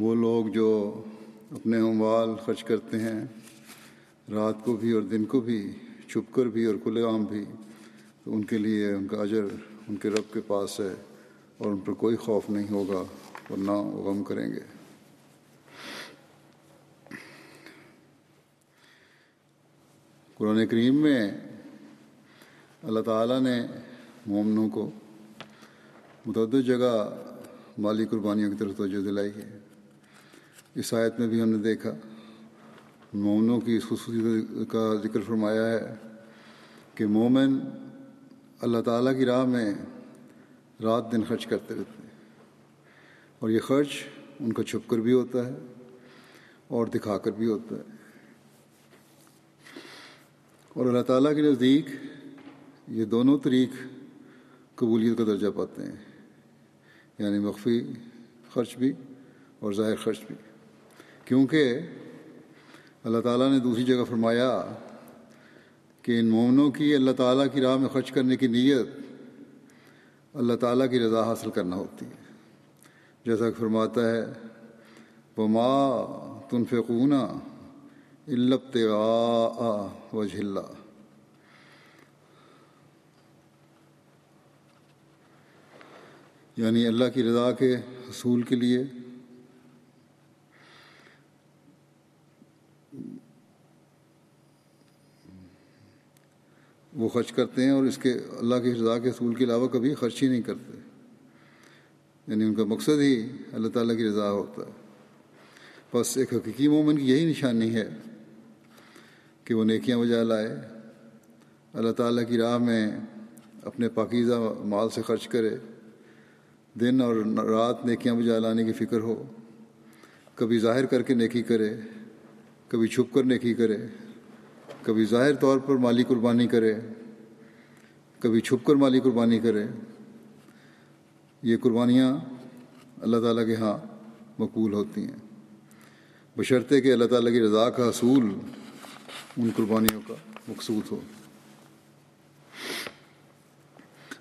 وہ لوگ جو اپنے اموال خرچ کرتے ہیں، رات کو بھی اور دن کو بھی، چھپ کر بھی اور کھلے عام بھی، تو ان کے لیے ان کا اجر ان کے رب کے پاس ہے اور ان پر کوئی خوف نہیں ہوگا اور نہ غم کریں گے۔ قرآن کریم میں اللہ تعالیٰ نے مومنوں کو متعدد جگہ مالی قربانیوں کی طرف توجہ دلائی ہے۔ اس آیت میں بھی ہم نے دیکھا۔ مومنوں کی اس خصوصی کا ذکر فرمایا ہے کہ مومن اللہ تعالیٰ کی راہ میں رات دن خرچ کرتے رہتے ہیں۔ اور یہ خرچ ان کا چھپ کر بھی ہوتا ہے اور دکھا کر بھی ہوتا ہے۔ اور اللہ تعالیٰ کے نزدیک یہ دونوں طریق قبولیت کا درجہ پاتے ہیں یعنی مخفی خرچ بھی اور ظاہر خرچ بھی۔ کیونکہ اللہ تعالیٰ نے دوسری جگہ فرمایا کہ ان مومنوں کی اللہ تعالیٰ کی راہ میں خرچ کرنے کی نیت اللہ تعالیٰ کی رضا حاصل کرنا ہوتی ہے۔ جیسا کہ فرماتا ہے بما تنفقون الب و جھلا یعنی اللہ کی رضا کے حصول کے لیے وہ خرچ کرتے ہیں اور اس کے اللہ کی رضا کے حصول کے علاوہ کبھی خرچ ہی نہیں کرتے۔ یعنی ان کا مقصد ہی اللہ تعالیٰ کی رضا ہوتا ہے۔ بس ایک حقیقی مومن کی یہی نشانی ہے کہ وہ نیکیاں بجا لائے، اللہ تعالیٰ کی راہ میں اپنے پاکیزہ مال سے خرچ کرے، دن اور رات نیکیاں بجا لانے کی فکر ہو، کبھی ظاہر کر کے نیکی کرے، کبھی چھپ کر نیکی کرے۔ کبھی ظاہر طور پر مالی قربانی کرے، کبھی چھپ کر مالی قربانی کرے، یہ قربانیاں اللہ تعالیٰ کے ہاں مقبول ہوتی ہیں۔ بشرطے کہ اللہ تعالیٰ کی رضا کا حصول ان قربانیوں کا مقصود ہو۔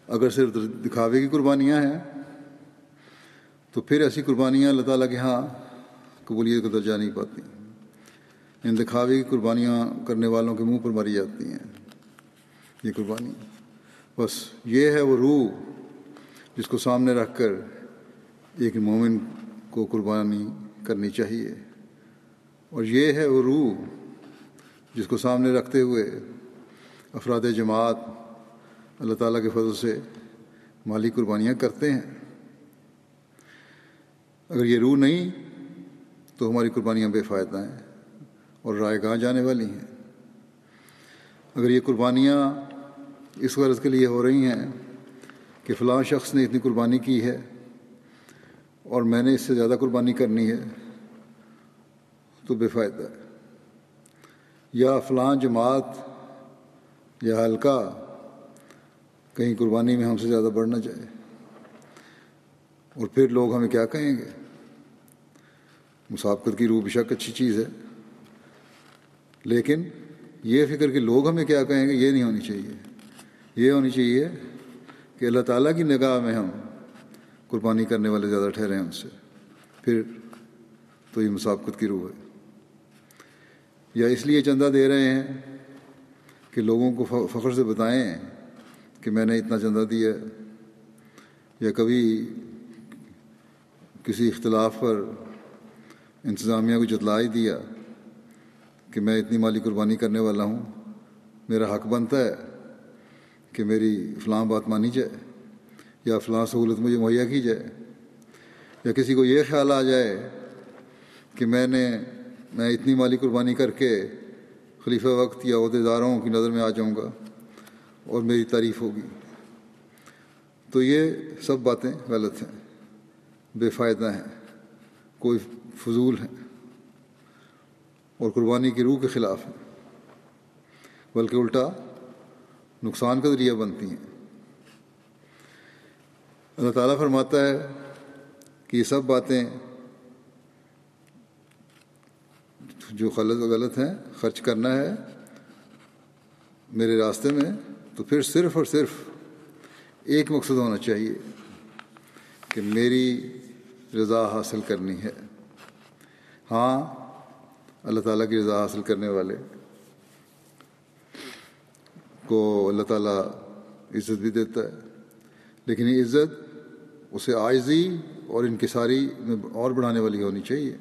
اگر صرف دکھاوے کی قربانیاں ہیں، تو پھر ایسی قربانیاں اللہ تعالیٰ کے ہاں قبولیت کا درجہ نہیں پاتی۔ ان دکھاوے کی قربانیاں کرنے والوں کے منہ پر ماری جاتی ہیں۔ یہ قربانی۔ بس یہ ہے وہ روح جس کو سامنے رکھ کر ایک مومن کو قربانی کرنی چاہیے۔ اور یہ ہے وہ روح جس کو سامنے رکھتے ہوئے افراد جماعت اللہ تعالیٰ کے فضل سے مالی قربانیاں کرتے ہیں۔ اگر یہ روح نہیں تو ہماری قربانیاں بے فائدہ ہیں۔ اور رائے کہاں جانے والی ہیں؟ اگر یہ قربانیاں اس غرض کے لیے ہو رہی ہیں کہ فلاں شخص نے اتنی قربانی کی ہے اور میں نے اس سے زیادہ قربانی کرنی ہے، تو بے فائدہ ہے۔ یا فلاں جماعت یا حلقہ کہیں قربانی میں ہم سے زیادہ بڑھ نہ جائے۔ اور پھر لوگ ہمیں کیا کہیں گے؟ مسابقت کی روح بشک اچھی چیز ہے۔ لیکن یہ فکر کہ لوگ ہمیں کیا کہیں گے، یہ نہیں ہونی چاہیے۔ یہ ہونی چاہیے کہ اللہ تعالیٰ کی نگاہ میں ہم قربانی کرنے والے زیادہ ٹھہرے ہیں ان سے۔ پھر تو یہ مسابقت کی روح ہے۔ یا اس لیے چندہ دے رہے ہیں کہ لوگوں کو فخر سے بتائیں کہ میں نے اتنا چندہ دیا۔ یا کبھی کسی اختلاف پر انتظامیہ کو جتلا ہی دیا۔ کہ میں اتنی مالی قربانی کرنے والا ہوں، میرا حق بنتا ہے کہ میری فلاں بات مانی جائے، یا فلاں سہولت مجھے مہیا کی جائے، یا کسی کو یہ خیال آ جائے کہ میں نے، میں اتنی مالی قربانی کر کے خلیفہ وقت یا عہدے داروں کی نظر میں آ جاؤں گا اور میری تعریف ہوگی۔ تو یہ سب باتیں غلط ہیں، بے فائدہ ہیں، کوئی فضول ہیں۔ اور قربانی کی روح کے خلاف ہیں۔ بلکہ الٹا نقصان کا ذریعہ بنتی ہیں۔ اللہ تعالیٰ فرماتا ہے کہ یہ سب باتیں جو غلط غلط ہیں، خرچ کرنا ہے میرے راستے میں، تو پھر صرف اور صرف ایک مقصد ہونا چاہیے کہ میری رضا حاصل کرنی ہے۔ ہاں اللہ تعالیٰ کی رضا حاصل کرنے والے کو اللہ تعالیٰ عزت بھی دیتا ہے۔ لیکن یہ عزت اسے آئزی اور انکساری میں اور بڑھانے والی ہونی چاہیے۔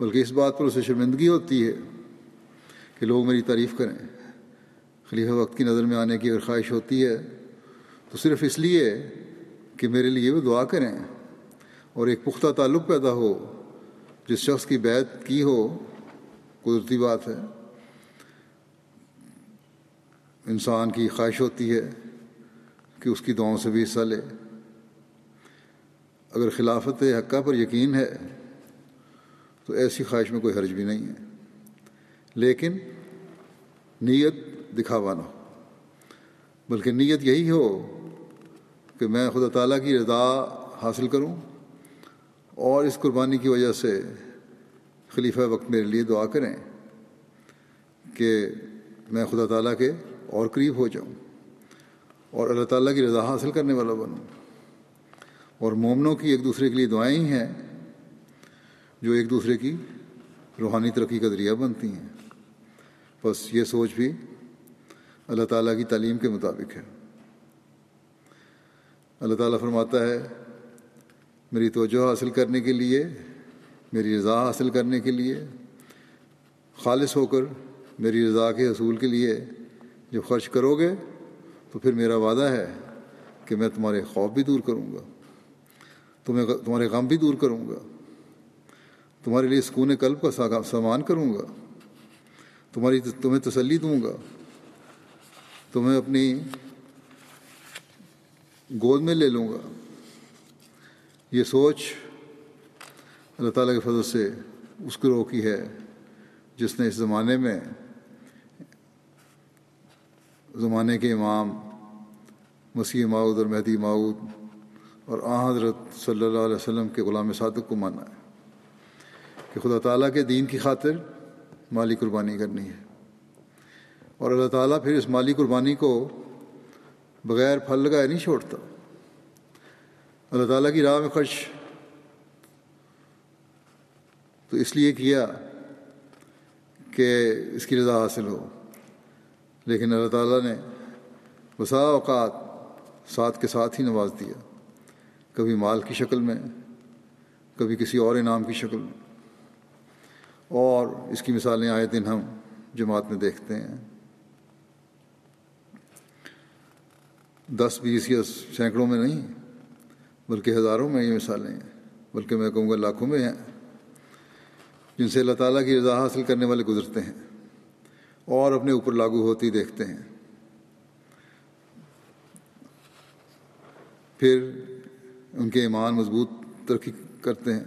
بلکہ اس بات پر اسے شرمندگی ہوتی ہے کہ لوگ میری تعریف کریں۔ خلیفہ وقت کی نظر میں آنے کی اگر خواہش ہوتی ہے تو صرف اس لیے کہ میرے لیے وہ دعا کریں اور ایک پختہ تعلق پیدا ہو۔ جس شخص کی بیت کی ہو، قدرتی بات ہے، انسان کی خواہش ہوتی ہے کہ اس کی دعاؤں سے بھی حصہ لے۔ اگر خلافت حقہ پر یقین ہے، تو ایسی خواہش میں کوئی حرج بھی نہیں ہے۔ لیکن نیت دکھاوا نہ ہو۔ بلکہ نیت یہی ہو کہ میں خدا تعالیٰ کی رضا حاصل کروں۔ اور اس قربانی کی وجہ سے خلیفہ وقت میرے لیے دعا کریں کہ میں خدا تعالیٰ کے اور قریب ہو جاؤں اور اللہ تعالیٰ کی رضا حاصل کرنے والا بنوں اور مومنوں کی ایک دوسرے کے لیے دعائیں ہی ہیں جو ایک دوسرے کی روحانی ترقی کا ذریعہ بنتی ہیں۔ بس یہ سوچ بھی اللہ تعالیٰ کی تعلیم کے مطابق ہے۔ اللہ تعالیٰ فرماتا ہے میری توجہ حاصل کرنے کے لیے، میری رضا حاصل کرنے کے لیے، خالص ہو کر میری رضا کے حصول کے لیے جب خرچ کرو گے تو پھر میرا وعدہ ہے کہ میں تمہارے خوف بھی دور کروں گا، تمہیں تمہارے غم بھی دور کروں گا، تمہارے لیے سکون قلب کا سامان کروں گا، تمہاری تمہیں تسلی دوں گا، تمہیں اپنی گود میں لے لوں گا۔ یہ سوچ اللہ تعالیٰ کے فضل سے اس کو روکی ہے، جس نے اس زمانے میں زمانے کے امام مسیح ماؤد اور مہدی ماؤد اور آ حضرت صلی اللہ علیہ وسلم کے غلام صادق کو مانا ہے کہ خدا تعالیٰ کے دین کی خاطر مالی قربانی کرنی ہے۔ اور اللہ تعالیٰ پھر اس مالی قربانی کو بغیر پھل لگائے نہیں چھوڑتا۔ اللہ تعالیٰ کی راہ میں خرچ۔ تو اس لیے کیا کہ اس کی رضا حاصل ہو۔ لیکن اللہ تعالیٰ نے بسا اوقات ساتھ کے ساتھ ہی نواز دیا۔ کبھی مال کی شکل میں، کبھی کسی اور انعام کی شکل میں۔ اور اس کی مثالیں آئے دن ہم جماعت میں دیکھتے ہیں۔ دس بیس یا سینکڑوں میں نہیں بلکہ ہزاروں میں یہ مثالیں ہیں، بلکہ میں کہوں گا لاکھوں میں ہیں، جن سے اللہ تعالیٰ کی رضا حاصل کرنے والے گزرتے ہیں اور اپنے اوپر لاگو ہوتی دیکھتے ہیں۔ پھر ان کے ایمان مضبوط ترقی کرتے ہیں۔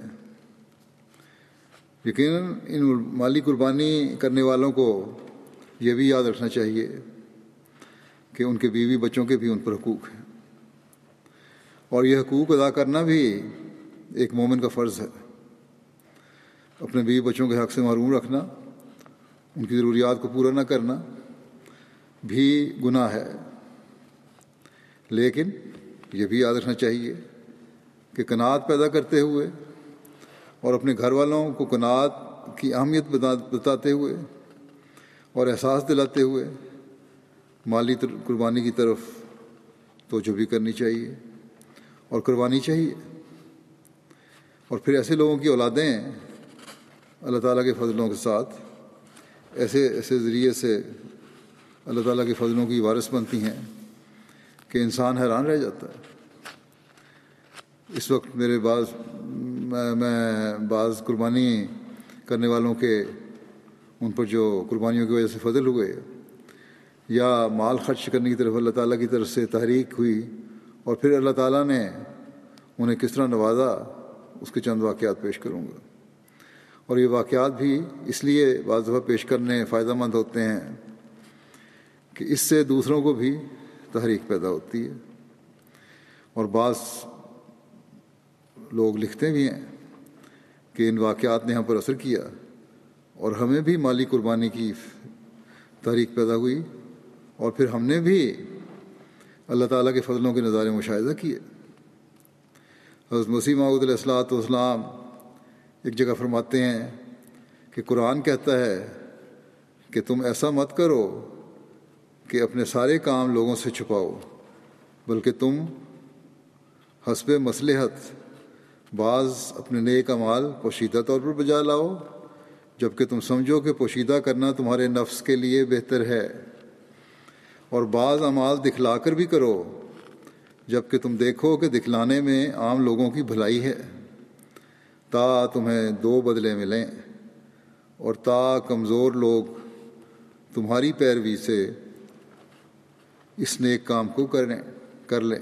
یقیناً ان مالی قربانی کرنے والوں کو یہ بھی یاد رکھنا چاہیے کہ ان کے بیوی بچوں کے بھی ان پر حقوق ہیں۔ اور یہ حقوق ادا کرنا بھی ایک مومن کا فرض ہے۔ اپنے بیوی بچوں کے حق سے معروم رکھنا، ان کی ضروریات کو پورا نہ کرنا بھی گناہ ہے۔ لیکن یہ بھی یاد رکھنا چاہیے کہ کنات پیدا کرتے ہوئے اور اپنے گھر والوں کو کنات کی اہمیت بتاتے ہوئے اور احساس دلاتے ہوئے مالی قربانی کی طرف توجہ بھی کرنی چاہیے۔ اور قربانی چاہیے۔ اور پھر ایسے لوگوں کی اولادیں اللہ تعالیٰ کے فضلوں کے ساتھ ایسے ایسے ذریعے سے اللہ تعالیٰ کے فضلوں کی وارث بنتی ہیں کہ انسان حیران رہ جاتا ہے۔ اس وقت میرے بعض، میں بعض قربانی کرنے والوں کے ان پر جو قربانیوں کی وجہ سے فضل ہوئے یا مال خرچ کرنے کی طرف اللہ تعالیٰ کی طرف سے تحریک ہوئی اور پھر اللہ تعالیٰ نے انہیں کس طرح نوازا؟ اس کے چند واقعات پیش کروں گا۔ اور یہ واقعات بھی اس لیے بعض دفعہ پیش کرنے فائدہ مند ہوتے ہیں کہ اس سے دوسروں کو بھی تحریک پیدا ہوتی ہے۔ اور بعض لوگ لکھتے بھی ہیں کہ ان واقعات نے ہم پر اثر کیا اور ہمیں بھی مالی قربانی کی تحریک پیدا ہوئی اور پھر ہم نے بھی اللہ تعالیٰ کے فضلوں کے نظارے مشاہدہ کیے۔ حضرت مسیم علیہ السلاۃ والسلام ایک جگہ فرماتے ہیں کہ قرآن کہتا ہے کہ تم ایسا مت کرو کہ اپنے سارے کام لوگوں سے چھپاؤ، بلکہ تم حسب مصلحت بعض اپنے نیک امال پوشیدہ طور پر بجا لاؤ جبکہ تم سمجھو کہ پوشیدہ کرنا تمہارے نفس کے لیے بہتر ہے۔ اور بعض اعمال دکھلا کر بھی کرو۔ جبکہ تم دیکھو کہ دکھلانے میں عام لوگوں کی بھلائی ہے۔ تا تمہیں دو بدلے ملیں اور تا کمزور لوگ تمہاری پیروی سے اس نیک کام کو کریں کر لیں۔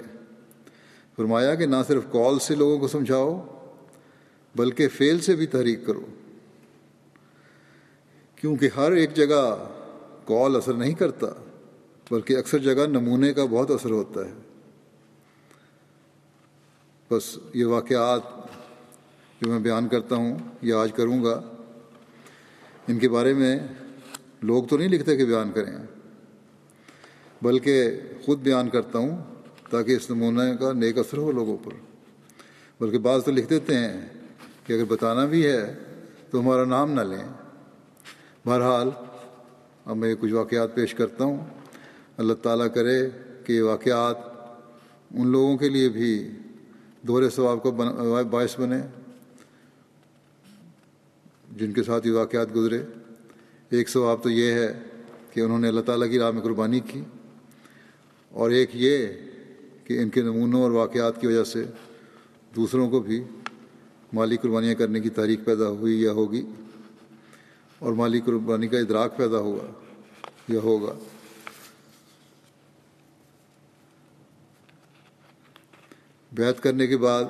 فرمایا کہ نہ صرف کال سے لوگوں کو سمجھاؤ، بلکہ فیل سے بھی تحریک کرو۔ کیونکہ ہر ایک جگہ کال اثر نہیں کرتا۔ بلکہ اکثر جگہ نمونے کا بہت اثر ہوتا ہے۔ بس یہ واقعات جو میں بیان کرتا ہوں یا آج کروں گا۔ ان کے بارے میں لوگ تو نہیں لکھتے کہ بیان کریں۔ بلکہ خود بیان کرتا ہوں تاکہ اس نمونہ کا نیک اثر ہو لوگوں پر۔ بلکہ بعض تو لکھ دیتے ہیں کہ اگر بتانا بھی ہے تو ہمارا نام نہ لیں۔ بہرحال اب میں کچھ واقعات پیش کرتا ہوں۔ اللہ تعالیٰ کرے کہ یہ واقعات ان لوگوں کے لیے بھی دورے ثواب کو باعث بنے، جن کے ساتھ یہ واقعات گزرے۔ ایک ثواب تو یہ ہے کہ انہوں نے اللہ تعالیٰ کی راہ میں قربانی کی، اور ایک یہ کہ ان کے نمونوں اور واقعات کی وجہ سے دوسروں کو بھی مالی قربانیاں کرنے کی تاریخ پیدا ہوئی یا ہوگی، اور مالی قربانی کا ادراک پیدا ہوا یا ہوگا۔ بیت کرنے کے بعد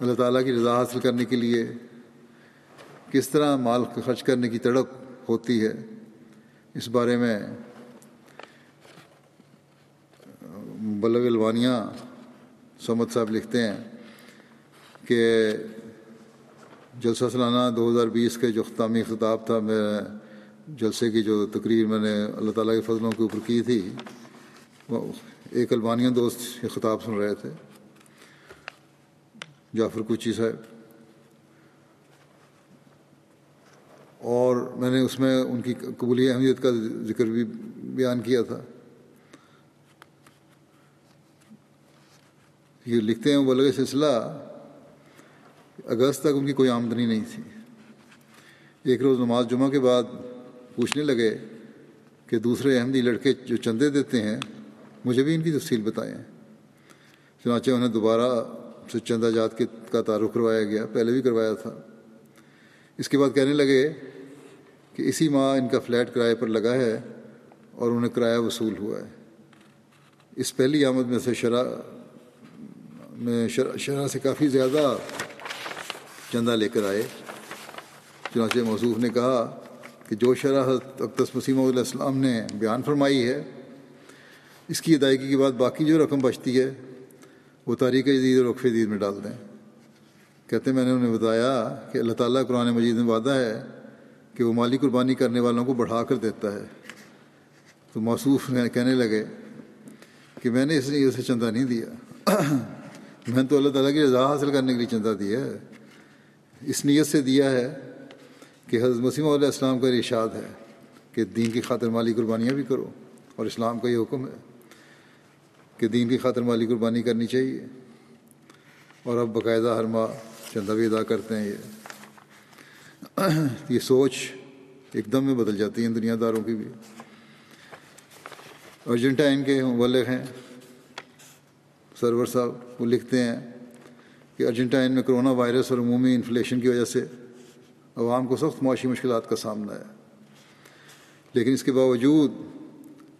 اللہ تعالیٰ کی رضا حاصل کرنے کے لیے کس طرح مال خرچ کرنے کی تڑپ ہوتی ہے، اس بارے میں بلغ الوانیہ سمت صاحب لکھتے ہیں کہ جلسہ سالانہ دو ہزار بیس کے جو اختتامی خطاب تھا، میں جلسے کی جو تقریر میں نے اللہ تعالیٰ کے فضلوں کے اوپر کی تھی، وہ ایک البانیہ دوست یہ خطاب سن رہے تھے، جعفر کوچی صاحب۔ اور میں نے اس میں ان کی قبولی اہمیت کا ذکر بھی بیان کیا تھا۔ یہ لکھتے ہیں، بلغ سلسلہ اگست تک ان کی کوئی آمدنی نہیں تھی۔ ایک روز نماز جمعہ کے بعد پوچھنے لگے کہ دوسرے احمدی لڑکے جو چندے دیتے ہیں مجھے بھی ان کی تفصیل بتائیں۔ چنانچہ انہیں دوبارہ سے چندہ جات کے کا تعارف کروایا گیا، پہلے بھی کروایا تھا۔ اس کے بعد کہنے لگے کہ اسی ماہ ان کا فلیٹ کرائے پر لگا ہے اور انہیں کرایہ وصول ہوا ہے۔ اس پہلی آمد میں سے شرح میں شرح سے کافی زیادہ چندہ لے کر آئے۔ چنانچہ موصوف نے کہا کہ جو شرح اقتص مسیم علیہ السلام نے بیان فرمائی ہے اس کی ادائیگی کے بعد باقی جو رقم بچتی ہے، وہ تاریخ جدید اور رقف جدید میں ڈال دیں۔ کہتے ہیں، میں نے انہیں بتایا کہ اللہ تعالیٰ قرآن مجید میں وعدہ ہے کہ وہ مالی قربانی کرنے والوں کو بڑھا کر دیتا ہے۔ تو موصوف کہنے لگے کہ میں نے اس لیے اسے چندہ نہیں دیا۔ میں نے تو اللہ تعالیٰ کی رضا حاصل کرنے کے لیے چندہ دیا ہے۔ اس نیت سے دیا ہے کہ حضرت مسیم علیہ السلام کا ارشاد ہے کہ دین کی خاطر مالی قربانیاں بھی کرو اور اسلام کا یہ حکم ہے۔ کہ دین کی خاطر مالی قربانی کرنی چاہیے۔ اور اب باقاعدہ ہر ماہ چندہ بھی ادا کرتے ہیں۔ یہ یہ سوچ ایک دم میں بدل جاتی ہیں دنیا داروں کی بھی۔ ارجنٹائن کے مبلغ ہیں۔ سرور صاحب وہ لکھتے ہیں کہ ارجنٹائن میں کرونا وائرس اور عمومی انفلیشن کی وجہ سے عوام کو سخت معاشی مشکلات کا سامنا ہے۔ لیکن اس کے باوجود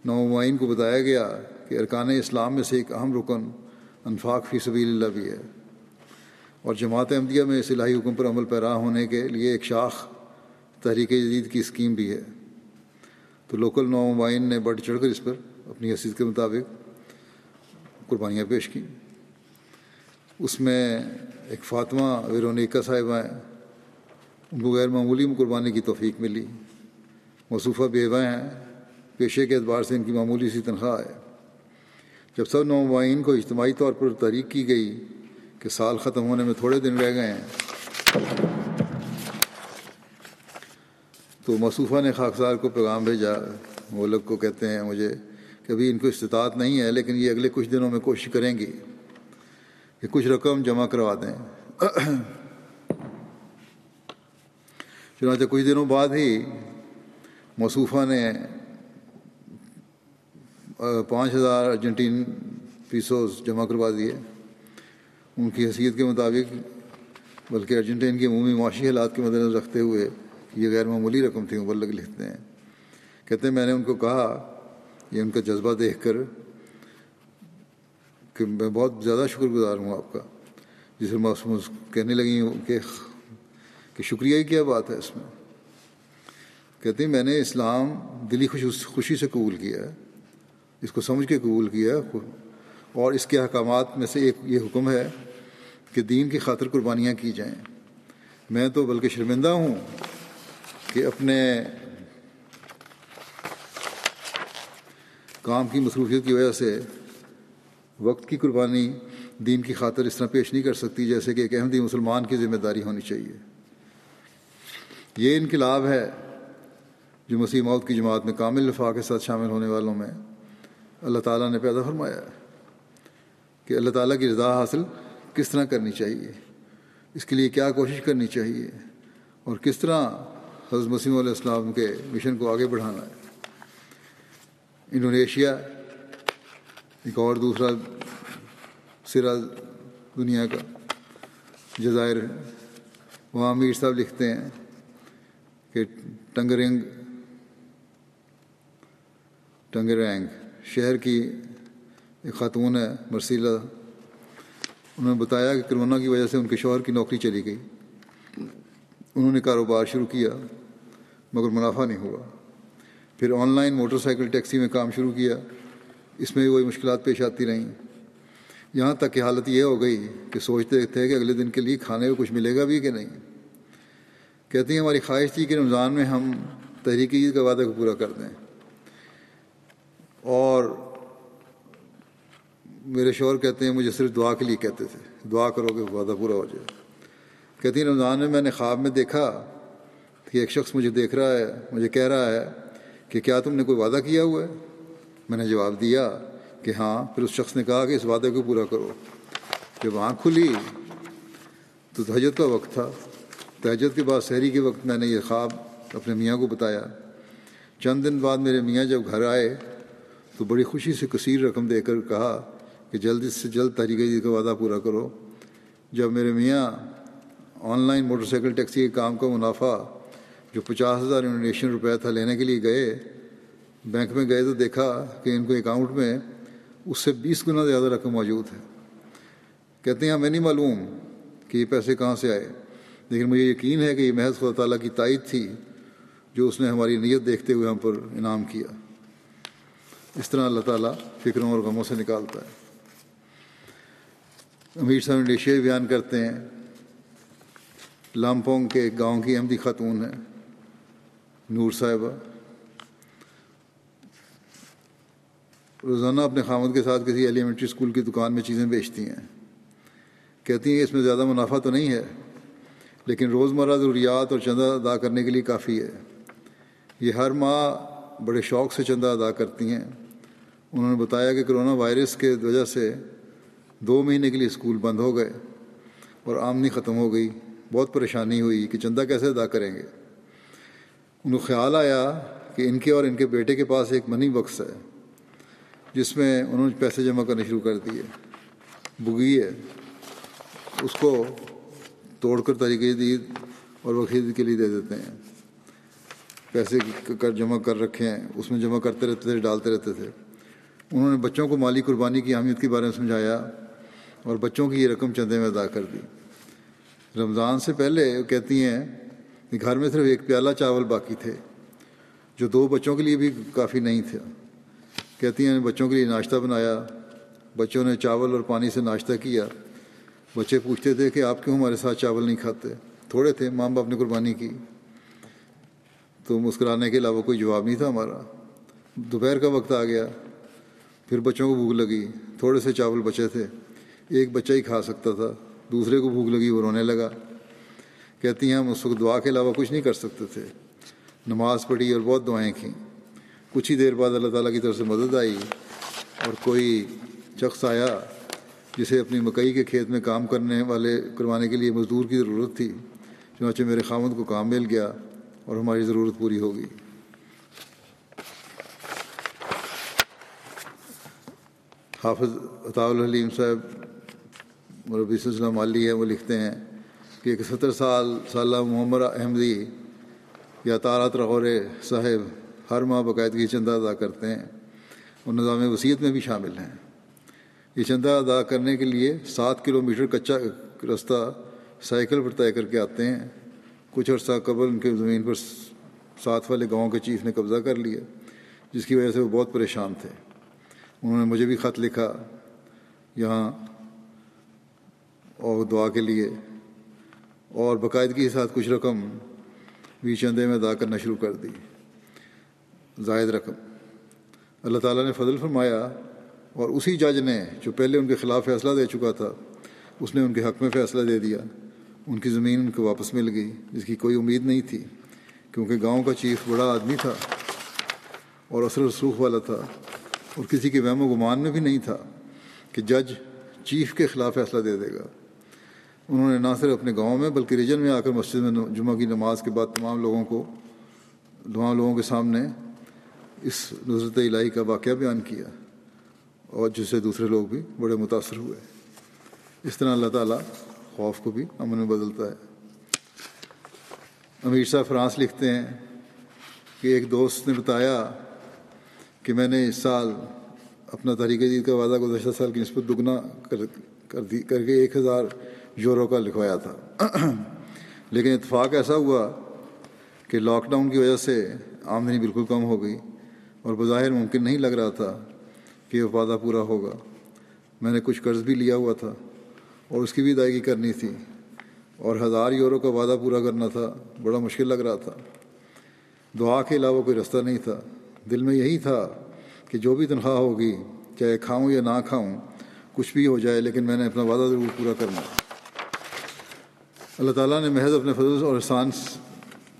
نومائن کو بتایا گیا کہ ارکان اسلام میں سے ایک اہم رکن انفاق فی سبیل اللہ بھی ہے۔ اور جماعت احمدیہ میں اس الہی حکم پر عمل پیرا ہونے کے لیے ایک شاخ تحریک جدید کی اسکیم بھی ہے۔ تو لوکل نومائن نے بڑھ چڑھ کر اس پر اپنی حیثیت کے مطابق قربانیاں پیش کیں۔ اس میں ایک فاطمہ ویرونیکا صاحبہ ہیں۔ ان کو غیر معمولی قربانی کی توفیق ملی۔ مصوفہ بیوہ ہیں۔ پیشے کے اعتبار سے ان کی معمولی سی تنخواہ ہے۔ جب سب نومائن کو اجتماعی طور پر تحریک کی گئی کہ سال ختم ہونے میں تھوڑے دن رہ گئے ہیں، تو مصوفہ نے خاکسار کو پیغام بھیجا۔ وہ لوگ کو کہتے ہیں، مجھے کہ ابھی ان کو استطاعت نہیں ہے، لیکن یہ اگلے کچھ دنوں میں کوشش کریں گی کہ کچھ رقم جمع کروا دیں۔ چنانچہ کچھ دنوں بعد ہی مصوفہ نے پانچ ہزار ارجنٹین پیسوز جمع کروا دیے۔ ان کی حیثیت کے مطابق، بلکہ ارجنٹین کے عمومی معاشی حالات کے مد نظر رکھتے ہوئے یہ غیر معمولی رقم تھی مبلغ لکھتے ہیں۔ کہتے ہیں، میں نے ان کو کہا، یہ ان کا جذبہ دیکھ کر کہ میں بہت زیادہ شکر گزار ہوں آپ کا۔ جسے محسوس کہنے لگی ہوں کہ کہ شکریہ ہی کیا بات ہے اس میں۔ کہتے ہیں، میں نے اسلام دلی خوش خوشی سے قبول کیا ہے۔ اس کو سمجھ کے قبول کیا اور اس کے احکامات میں سے ایک یہ حکم ہے کہ دین کی خاطر قربانیاں کی جائیں۔ میں تو بلکہ شرمندہ ہوں کہ اپنے کام کی مصروفیت کی وجہ سے وقت کی قربانی دین کی خاطر اس طرح پیش نہیں کر سکتی جیسے کہ ایک احمدی مسلمان کی ذمہ داری ہونی چاہیے۔ یہ انقلاب ہے جو مسیح موت کی جماعت میں کامل لفاق کے ساتھ شامل ہونے والوں میں اللہ تعالیٰ نے پیدا فرمایا ہے کہ اللہ تعالیٰ کی رضا حاصل کس طرح کرنی چاہیے؟ اس کے لیے کیا کوشش کرنی چاہیے؟ اور کس طرح حضرت مسیم علیہ السلام کے مشن کو آگے بڑھانا ہے؟ انڈونیشیا، ایک اور دوسرا سرا دنیا کا جزائر ہے۔ وہاں امیر صاحب لکھتے ہیں کہ ٹنگرنگ ٹنگرینگ شہر کی ایک خاتون ہے مرسیلہ انہوں نے بتایا کہ کرونا کی وجہ سے ان کے شوہر کی نوکری چلی گئی۔ انہوں نے کاروبار شروع کیا، مگر منافع نہیں ہوا۔ پھر online motorcycle taxi میں کام شروع کیا۔ اس میں بھی وہی مشکلات پیش آتی رہیں۔ یہاں تک کہ حالت یہ ہو گئی کہ سوچتے تھے کہ اگلے دن کے لیے کھانے کو کچھ ملے گا بھی کہ نہیں۔ کہتی ہیں، ہماری خواہش تھی کہ رمضان میں ہم تحریکی عید کا وعدہ کو پورا کر دیں۔ اور میرے شوہر کہتے ہیں، مجھے صرف دعا کے لیے کہتے تھے۔ دعا کرو کہ وعدہ پورا ہو جائے۔ کہتی ہیں، رمضان میں میں نے خواب میں دیکھا کہ ایک شخص مجھے دیکھ رہا ہے، مجھے کہہ رہا ہے کہ کیا تم نے کوئی وعدہ کیا ہوا ہے؟ میں نے جواب دیا کہ ہاں پھر اس شخص نے کہا کہ اس وعدے کو پورا کرو۔ جب آنکھ کھلی تو تہجد کا وقت تھا۔ تہجد کے بعد شہری کے وقت میں نے یہ خواب اپنے میاں کو بتایا۔ چند دن بعد میرے میاں جب گھر آئے تو بڑی خوشی سے کثیر رقم دے کر کہا کہ جلد سے جلد تحریک جدید کا وعدہ پورا کرو۔ جب میرے میاں online motorcycle taxi کے کام کا منافع جو پچاس ہزار انڈونیشین روپیہ تھا لینے کے لیے گئے، بینک میں گئے تو دیکھا کہ ان کو اکاؤنٹ میں اس سے بیس گنا زیادہ رقم موجود ہے۔ کہتے ہیں، ہمیں نہیں معلوم کہ یہ پیسے کہاں سے آئے، لیکن مجھے یقین ہے کہ یہ محض خدا تعالیٰ کی تائید تھی جو اس نے ہماری نیت دیکھتے ہوئے ہم پر انعام کیا۔ اس طرح اللہ تعالیٰ فکروں اور غموں سے نکالتا ہے۔ امیر صاحب انڈیشیا بیان کرتے ہیں۔ لامپونگ کے گاؤں کی احمدی خاتون ہے نور صاحبہ روزانہ اپنے خامد کے ساتھ کسی ایلیمنٹری اسکول کی دکان میں چیزیں بیچتی ہیں۔ کہتی ہیں اس میں زیادہ منافع تو نہیں ہے، لیکن روزمرہ ضروریات اور چندہ ادا کرنے کے لیے کافی ہے۔ یہ ہر ماہ بڑے شوق سے چندہ ادا کرتی ہیں۔ انہوں نے بتایا کہ کرونا وائرس کے وجہ سے دو مہینے کے لیے اسکول بند ہو گئے اور آمدنی ختم ہو گئی، بہت پریشانی ہوئی کہ چندہ کیسے ادا کریں گے؟ ان کو خیال آیا کہ ان کے اور ان کے بیٹے کے پاس ایک منی بکس ہے، جس میں انہوں نے پیسے جمع کرنے شروع کر دیے بگی ہے، اس کو توڑ کر طریقے دی اور وہ خرید کے لیے دے دیتے ہیں۔ پیسے کر جمع کر رکھے ہیں، اس میں جمع کرتے رہتے تھے، ڈالتے رہتے تھے۔ انہوں نے بچوں کو مالی قربانی کی اہمیت کے بارے میں سمجھایا اور بچوں کی یہ رقم چندے میں ادا کر دی۔ رمضان سے پہلے وہ کہتی ہیں کہ گھر میں صرف ایک پیالہ چاول باقی تھے، جو دو بچوں کے لیے بھی کافی نہیں تھا۔ کہتی ہیں، بچوں کے لیے ناشتہ بنایا، بچوں نے چاول اور پانی سے ناشتہ کیا۔ بچے پوچھتے تھے کہ آپ کیوں ہمارے ساتھ چاول نہیں کھاتے؟ تھوڑے تھے، ماں باپ نے قربانی کی۔ تو مسکرانے کے علاوہ کوئی جواب نہیں تھا ہمارا۔ دوپہر کا وقت آ گیا۔ پھر بچوں کو بھوک لگی، تھوڑے سے چاول بچے تھے۔ ایک بچہ ہی کھا سکتا تھا، دوسرے کو بھوک لگی، وہ رونے لگا۔ کہتی ہیں، ہم اس وقت دعا کے علاوہ کچھ نہیں کر سکتے تھے۔ نماز پڑھی اور بہت دعائیں کھیں کچھ ہی دیر بعد اللہ تعالیٰ کی طرف سے مدد آئی اور کوئی شخص آیا جسے اپنی مکئی کے کھیت میں کام کرنے والے، کروانے کے لیے مزدور کی ضرورت تھی، چنانچہ میرے خامد کو کام مل گیا اور ہماری ضرورت پوری ہوگی حافظ عطاء الحلیم صاحب، مربی سلسلہ مالی ہے وہ لکھتے ہیں کہ ایک ستر سال سالہ محمد احمدی یا تارات رغور صاحب ہر ماہ باقاعدگی چندہ ادا کرتے ہیں۔ اور نظام وسیعت میں بھی شامل ہیں۔ یہ چندہ ادا کرنے کے لیے سات کلو میٹر کچا رستہ سائیکل پر طے کر کے آتے ہیں۔ کچھ عرصہ قبل ان کے زمین پر ساتھ والے گاؤں کے چیف نے قبضہ کر لیا، جس کی وجہ سے وہ بہت پریشان تھے۔ انہوں نے مجھے بھی خط لکھا یہاں اور دعا کے لیے اور باقاعدگی کے ساتھ کچھ رقم بھی چندے میں ادا کرنا شروع کر دی، زائد رقم۔ اللہ تعالیٰ نے فضل فرمایا اور اسی جج نے جو پہلے ان کے خلاف فیصلہ دے چکا تھا، اس نے ان کے حق میں فیصلہ دے دیا۔ ان کی زمین ان کو واپس مل گئی، جس کی کوئی امید نہیں تھی، کیونکہ گاؤں کا چیف بڑا آدمی تھا اور اثر رسوخ والا تھا۔ اور کسی کے وہم و گمان میں بھی نہیں تھا کہ جج چیف کے خلاف فیصلہ دے دے گا۔ انہوں نے نہ صرف اپنے گاؤں میں بلکہ ریجن میں آ کر مسجد میں جمعہ کی نماز کے بعد تمام لوگوں کو، تمام لوگوں کے سامنے اس نظرت الہی کا واقعہ بیان کیا اور جس سے دوسرے لوگ بھی بڑے متاثر ہوئے۔ اس طرح اللہ تعالیٰ خوف کو بھی امن میں بدلتا ہے۔ امیر صاحب فرانس لکھتے ہیں کہ ایک دوست نے بتایا کہ میں نے اس سال اپنا تحریک جدید کا وعدہ گزشتہ سال کی نسبت دگنا کر کر دی کر کے ایک ہزار یورو کا لکھوایا تھا۔ لیکن اتفاق ایسا ہوا کہ لاک ڈاؤن کی وجہ سے آمدنی بالکل کم ہو گئی اور بظاہر ممکن نہیں لگ رہا تھا کہ وہ وعدہ پورا ہوگا۔ میں نے کچھ قرض بھی لیا ہوا تھا اور اس کی بھی ادائیگی کرنی تھی اور ہزار یورو کا وعدہ پورا کرنا تھا، بڑا مشکل لگ رہا تھا۔ دعا کے علاوہ کوئی رستہ نہیں تھا۔ دل میں یہی تھا کہ جو بھی تنخواہ ہوگی، چاہے کھاؤں یا نہ کھاؤں، کچھ بھی ہو جائے، لیکن میں نے اپنا وعدہ ضرور پورا کرنا اللہ تعالیٰ نے محض اپنے فضل اور احسان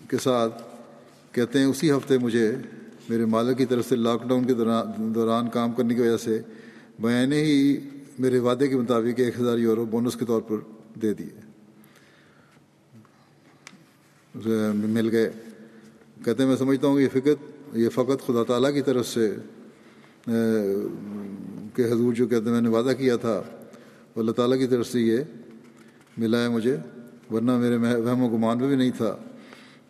کے ساتھ کہتے ہیں، اسی ہفتے مجھے میرے مالک کی طرف سے لاک ڈاؤن کے دوران دوران کام کرنے کی وجہ سے میں نے ہی میرے وعدے کے مطابق ایک ہزار یورو بونس کے طور پر دے دیے۔ مل گئے۔ کہتے ہیں، میں سمجھتا ہوں کہ یہ فکر یہ فقط خدا تعالیٰ کی طرف سے کہ حضور جو کہتے ہیں، میں نے وعدہ کیا تھا، اللہ تعالیٰ کی طرف سے یہ ملا ہے مجھے، ورنہ میرے وہم و گمان میں بھی نہیں تھا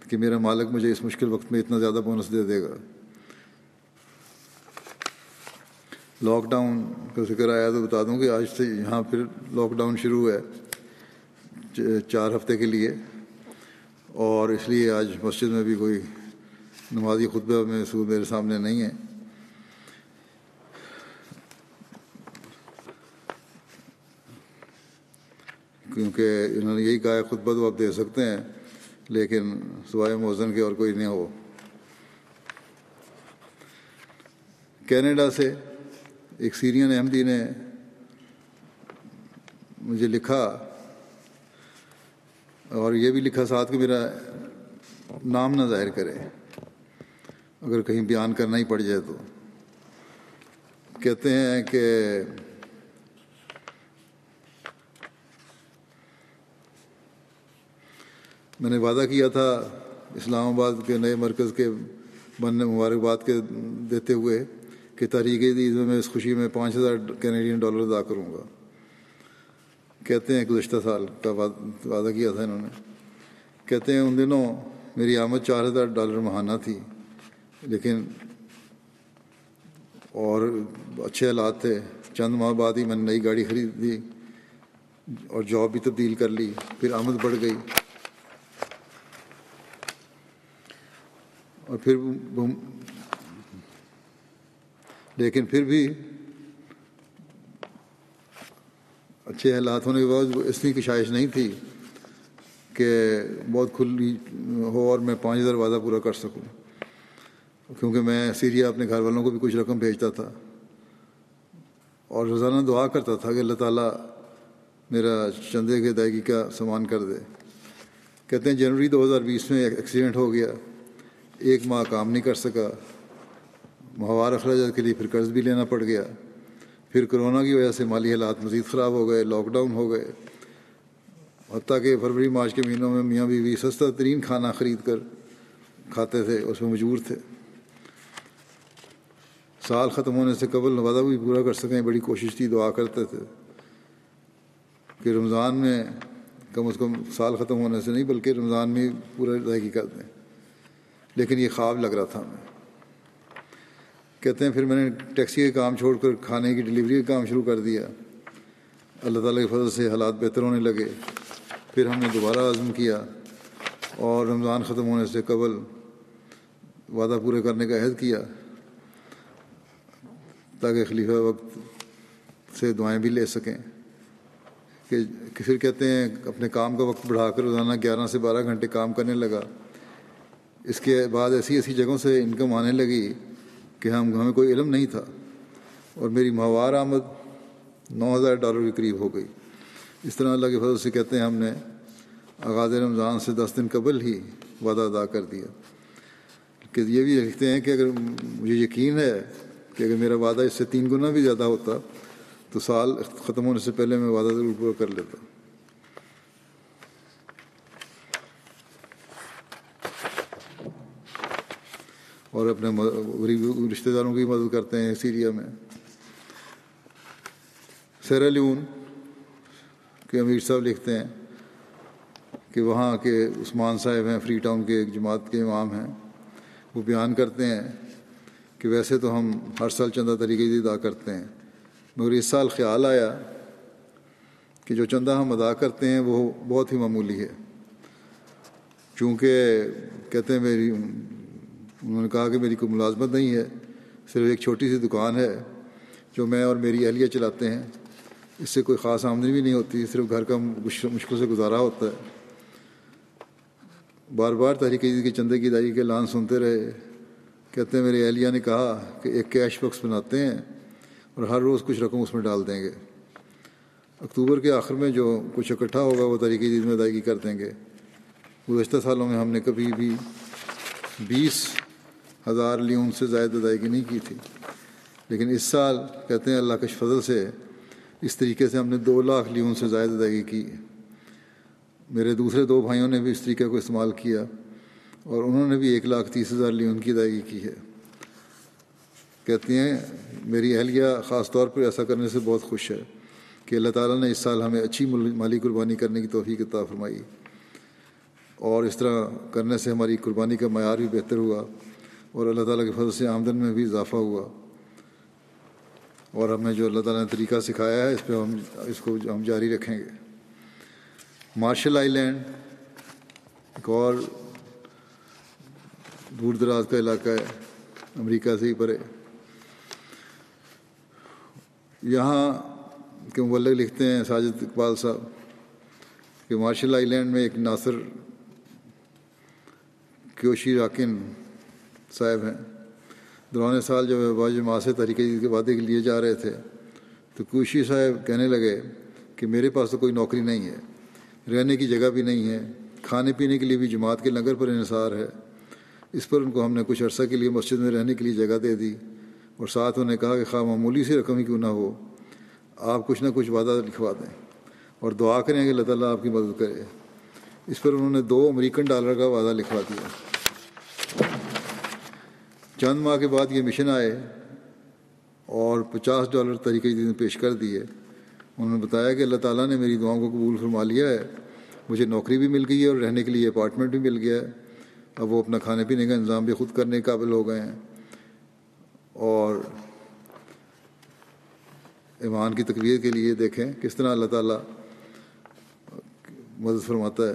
کہ میرا مالک مجھے اس مشکل وقت میں اتنا زیادہ بونس دے دے گا۔ لاک ڈاؤن کا ذکر آیا تو بتا دوں کہ آج سے یہاں پھر لاک ڈاؤن شروع ہے چار ہفتے کے لیے، اور اس لیے آج مسجد میں بھی کوئی نمازی خطبہ میں سود میرے سامنے نہیں ہے۔ کیونکہ انہوں نے یہی کہا ہے، خطبہ تو آپ دے سکتے ہیں، لیکن سوائے موزن کے اور کوئی نہیں ہو۔ کینیڈا سے ایک سیرین احمدی نے مجھے لکھا، اور یہ بھی لکھا، ساتھ کہ میرا نام نہ ظاہر کرے۔ اگر کہیں بیان کرنا ہی پڑ جائے تو۔ کہتے ہیں کہ میں نے وعدہ کیا تھا اسلام آباد کے نئے مرکز کے بننے مبارکباد کے دیتے ہوئے کہ تاریخ عید میں اس خوشی میں پانچ ہزار کینیڈین ڈالر ادا کروں گا۔ کہتے ہیں گزشتہ سال کا وعدہ کیا تھا انہوں نے۔ کہتے ہیں ان دنوں میری آمد چار ہزار ڈالر ماہانہ تھی۔ لیکن اور اچھے حالات تھے۔ چند ماہ بعد ہی میں نے نئی گاڑی خرید دی اور جاب بھی تبدیل کر لی، پھر آمد بڑھ گئی۔ اور پھر لیکن پھر بھی اچھے حالات ہونے کے بعد اتنی کشائش نہیں تھی کہ بہت کھلی ہو اور میں پانچ ہزار وعدہ پورا کر سکوں۔ کیونکہ میں سیریا اپنے گھر والوں کو بھی کچھ رقم بھیجتا تھا اور روزانہ دعا کرتا تھا کہ اللہ تعالیٰ میرا چندے کے ادائیگی کا سامان کر دے۔ کہتے ہیں جنوری دو ہزار بیس میں ایکسیڈنٹ ہو گیا۔ ایک ماہ کام نہیں کر سکا۔ ماہوار اخراجات کے لیے پھر قرض بھی لینا پڑ گیا۔ پھر کرونا کی وجہ سے مالی حالات مزید خراب ہو گئے لاک ڈاؤن ہو گئے۔ حتیٰ کہ فروری مارچ کے مہینوں میں میاں بیوی سستا ترین کھانا خرید کر کھاتے تھے، اس میں مجبور تھے۔ سال ختم ہونے سے قبل وعدہ بھی پورا کر سکیں، بڑی کوشش تھی، دعا کرتے تھے۔ کہ رمضان میں کم از کم سال ختم ہونے سے نہیں، بلکہ رمضان میں پورا ادائیگی کر دیں۔ لیکن یہ خواب لگ رہا تھا ہمیں۔ کہتے ہیں، پھر میں نے ٹیکسی کا کام چھوڑ کر کھانے کی ڈلیوری کا کام شروع کر دیا۔ اللہ تعالیٰ کے فضل سے حالات بہتر ہونے لگے۔ پھر ہم نے دوبارہ عزم کیا اور رمضان ختم ہونے سے قبل وعدہ پورے کرنے کا عہد کیا۔ تاکہ خلیفہ وقت سے دعائیں بھی لے سکیں۔ کہ پھر کہتے ہیں اپنے کام کا وقت بڑھا کر روزانہ گیارہ سے بارہ گھنٹے کام کرنے لگا۔ اس کے بعد ایسی ایسی جگہوں سے انکم آنے لگی کہ ہم ہمیں کوئی علم نہیں تھا۔ اور میری ماہوار آمد نو ہزار ڈالر کے قریب ہو گئی۔ اس طرح اللہ کے فضل سے کہتے ہیں ہم نے آغاز رمضان سے دس دن قبل ہی وعدہ ادا کر دیا۔ کہ یہ بھی لکھتے ہیں کہ اگر مجھے یقین ہے کہ اگر میرا وعدہ اس سے تین گنا بھی زیادہ ہوتا تو سال ختم ہونے سے پہلے میں وعدہ ضرور پورا کر لیتا۔ اور اپنے غریب رشتہ داروں کی مدد کرتے ہیں سیریا میں۔ سیرالیون کے امیر صاحب لکھتے ہیں کہ وہاں کے عثمان صاحب ہیں، فری ٹاؤن کے ایک جماعت کے امام ہیں۔ وہ بیان کرتے ہیں کہ ویسے تو ہم ہر سال چندہ طریقے سے ادا کرتے ہیں، مگر اس سال خیال آیا کہ جو چندہ ہم ادا کرتے ہیں وہ بہت ہی معمولی ہے۔ چونکہ کہتے ہیں میری، انہوں نے کہا کہ میری کوئی ملازمت نہیں ہے، صرف ایک چھوٹی سی دکان ہے جو میں اور میری اہلیہ چلاتے ہیں۔ اس سے کوئی خاص آمدنی بھی نہیں ہوتی، صرف گھر کا مشکل سے گزارا ہوتا ہے۔ بار بار تحریک کی چندے کی ادائیگی کے اعلان سنتے رہے کہتے ہیں میری اہلیہ نے کہا کہ ایک کیش بکس بناتے ہیں اور ہر روز کچھ رقم اس میں ڈال دیں گے۔ اکتوبر کے آخر میں جو کچھ اکٹھا ہوگا وہ تحریک عید میں ادائیگی کر دیں گے۔ گزشتہ سالوں میں ہم نے کبھی بھی بیس ہزار لیون سے زائد ادائیگی نہیں کی تھی۔ لیکن اس سال کہتے ہیں اللہ کے فضل سے اس طریقے سے ہم نے دو لاکھ لیون سے زائد ادائیگی کی۔ میرے دوسرے دو بھائیوں نے بھی اس طریقے کو استعمال کیا۔ اور انہوں نے بھی ایک لاکھ تیس ہزار لیون کی ادائیگی کی ہے۔ کہتی ہیں، میری اہلیہ خاص طور پر ایسا کرنے سے بہت خوش ہے کہ اللہ تعالیٰ نے اس سال ہمیں اچھی مالی قربانی کرنے کی توفیق عطا فرمائی۔ اور اس طرح کرنے سے ہماری قربانی کا معیار بھی بہتر ہوا اور اللہ تعالیٰ کے فضل سے آمدن میں بھی اضافہ ہوا۔ اور ہمیں جو اللہ تعالیٰ نے طریقہ سکھایا ہے، اس پہ ہم، اس کو ہم جاری رکھیں گے۔ مارشل آئی لینڈ ایک اور دور دراز کا علاقہ ہے، امریکہ سے ہی پرے۔ یہاں کے مبلغ لکھتے ہیں ساجد اقبال صاحب کہ مارشل آئی لینڈ میں ایک ناصر کیوشی راکن صاحب ہیں۔ دوران سال جب باج ماں سے طریقے کے وعدے کے لیے جا رہے تھے، تو کوشی صاحب کہنے لگے کہ میرے پاس تو کوئی نوکری نہیں ہے، رہنے کی جگہ بھی نہیں ہے، کھانے پینے کے لیے بھی جماعت کے لنگر پر انحصار ہے۔ اس پر ان کو ہم نے کچھ عرصہ کے لیے مسجد میں رہنے کے لیے جگہ دے دی اور ساتھ انہوں نے کہا کہ خواہ معمولی سی رقم ہی کیوں نہ ہو، آپ کچھ نہ کچھ وعدہ لکھوا دیں اور دعا کریں کہ اللہ تعالیٰ آپ کی مدد کرے۔ اس پر انہوں نے دو امریکن ڈالر کا وعدہ لکھوا دیا۔ چند ماہ کے بعد یہ مشن آئے اور پچاس ڈالر طریقے دن پیش کر دیے۔ انہوں نے بتایا کہ اللہ تعالیٰ نے میری دعاؤں کو قبول فرما لیا ہے، مجھے نوکری بھی مل گئی ہے اور رہنے کے لیے اپارٹمنٹ بھی مل گیا ہے۔ اب وہ اپنا کھانے پینے کا انتظام بھی خود کرنے کے قابل ہو گئے ہیں۔ اور ایمان کی تقویر کے لیے دیکھیں کس طرح اللہ تعالیٰ مدد فرماتا ہے۔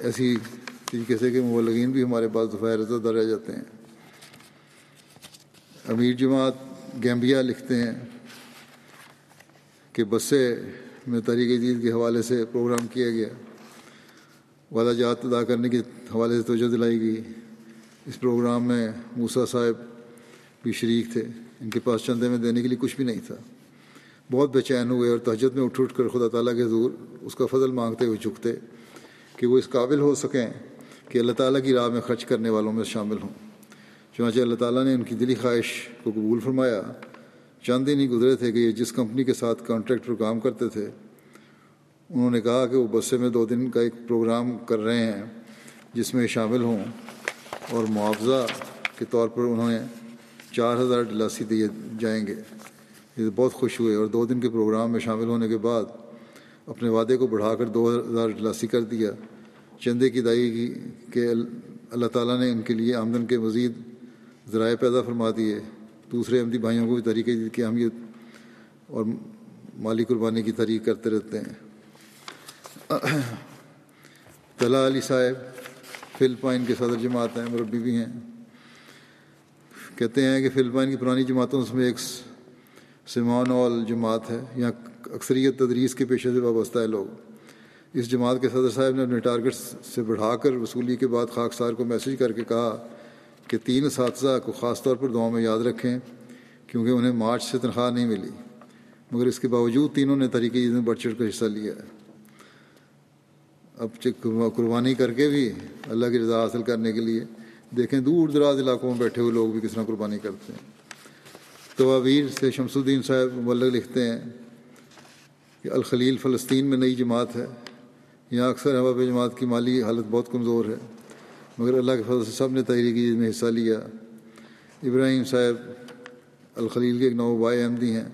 ایسی طریقے سے کہ مبلغین بھی ہمارے پاس دوپہر رہ جاتے ہیں۔ امیر جماعت گیمبیا لکھتے ہیں کہ بسے میں تحریک جدید کے حوالے سے پروگرام کیا گیا۔ وعدہ جات ادا کرنے کے حوالے سے توجہ دلائی گئی۔ اس پروگرام میں موسا صاحب بھی شریک تھے۔ ان کے پاس چندے میں دینے کے لیے کچھ بھی نہیں تھا۔ بہت بے چین ہوئے اور تہجد میں اٹھ اٹھ کر خدا تعالیٰ کے حضور اس کا فضل مانگتے ہوئے جھکتے کہ وہ اس قابل ہو سکیں کہ اللہ تعالیٰ کی راہ میں خرچ کرنے والوں میں شامل ہوں۔ چنانچہ اللہ تعالیٰ نے ان کی دلی خواہش کو قبول فرمایا۔ چند دن ہی گزرے تھے کہ یہ جس کمپنی کے ساتھ کانٹریکٹ پر کام کرتے تھے انہوں نے کہا کہ وہ بسے میں دو دن کا ایک پروگرام کر رہے ہیں جس میں شامل ہوں اور معاوضہ کے طور پر انہوں نے چار ہزار ڈلاسی دیے جائیں گے۔ یہ بہت خوش ہوئے اور دو دن کے پروگرام میں شامل ہونے کے بعد اپنے وعدے کو بڑھا کر دو ہزار ڈلاسی کر دیا۔ چندے کی دائی کی کہ اللہ تعالیٰ نے ان کے لیے آمدن کے مزید ذرائع پیدا فرما دیے۔ دوسرے احمدی بھائیوں کو بھی طریقے کی اہمیت اور مالی قربانی کی تحریک کرتے رہتے ہیں۔ طلع علی صاحب فلپائن کے صدر جماعت ہیں، مربی بھی ہیں۔ کہتے ہیں کہ فلپائن کی پرانی جماعتوں میں ایک سمان اول جماعت ہے، یہاں اکثریت تدریس کے پیشے سے وابستہ ہے لوگ۔ اس جماعت کے صدر صاحب نے اپنے ٹارگٹ سے بڑھا کر وصولی کے بعد خاکسار کو میسج کر کے کہا کہ تین اساتذہ کو خاص طور پر دعاؤں میں یاد رکھیں، کیونکہ انہیں مارچ سے تنخواہ نہیں ملی۔ مگر اس کے باوجود تینوں نے طریقے میں بڑھ چڑھ کر حصہ لیا ہے۔ اب قربانی کر کے بھی اللہ کی رضا حاصل کرنے کے لیے دیکھیں دور دراز علاقوں میں بیٹھے ہوئے لوگ بھی کس طرح قربانی کرتے ہیں۔ توابیر سے شمس الدین صاحب مبلغ لکھتے ہیں کہ الخلیل فلسطین میں نئی جماعت ہے۔ یہاں اکثر ہوا جماعت کی مالی حالت بہت کمزور ہے۔ مگر اللہ کے فضل سے سب نے تحریکی میں حصہ لیا۔ ابراہیم صاحب الخلیل کے ایک نو بائے احمدی ہیں۔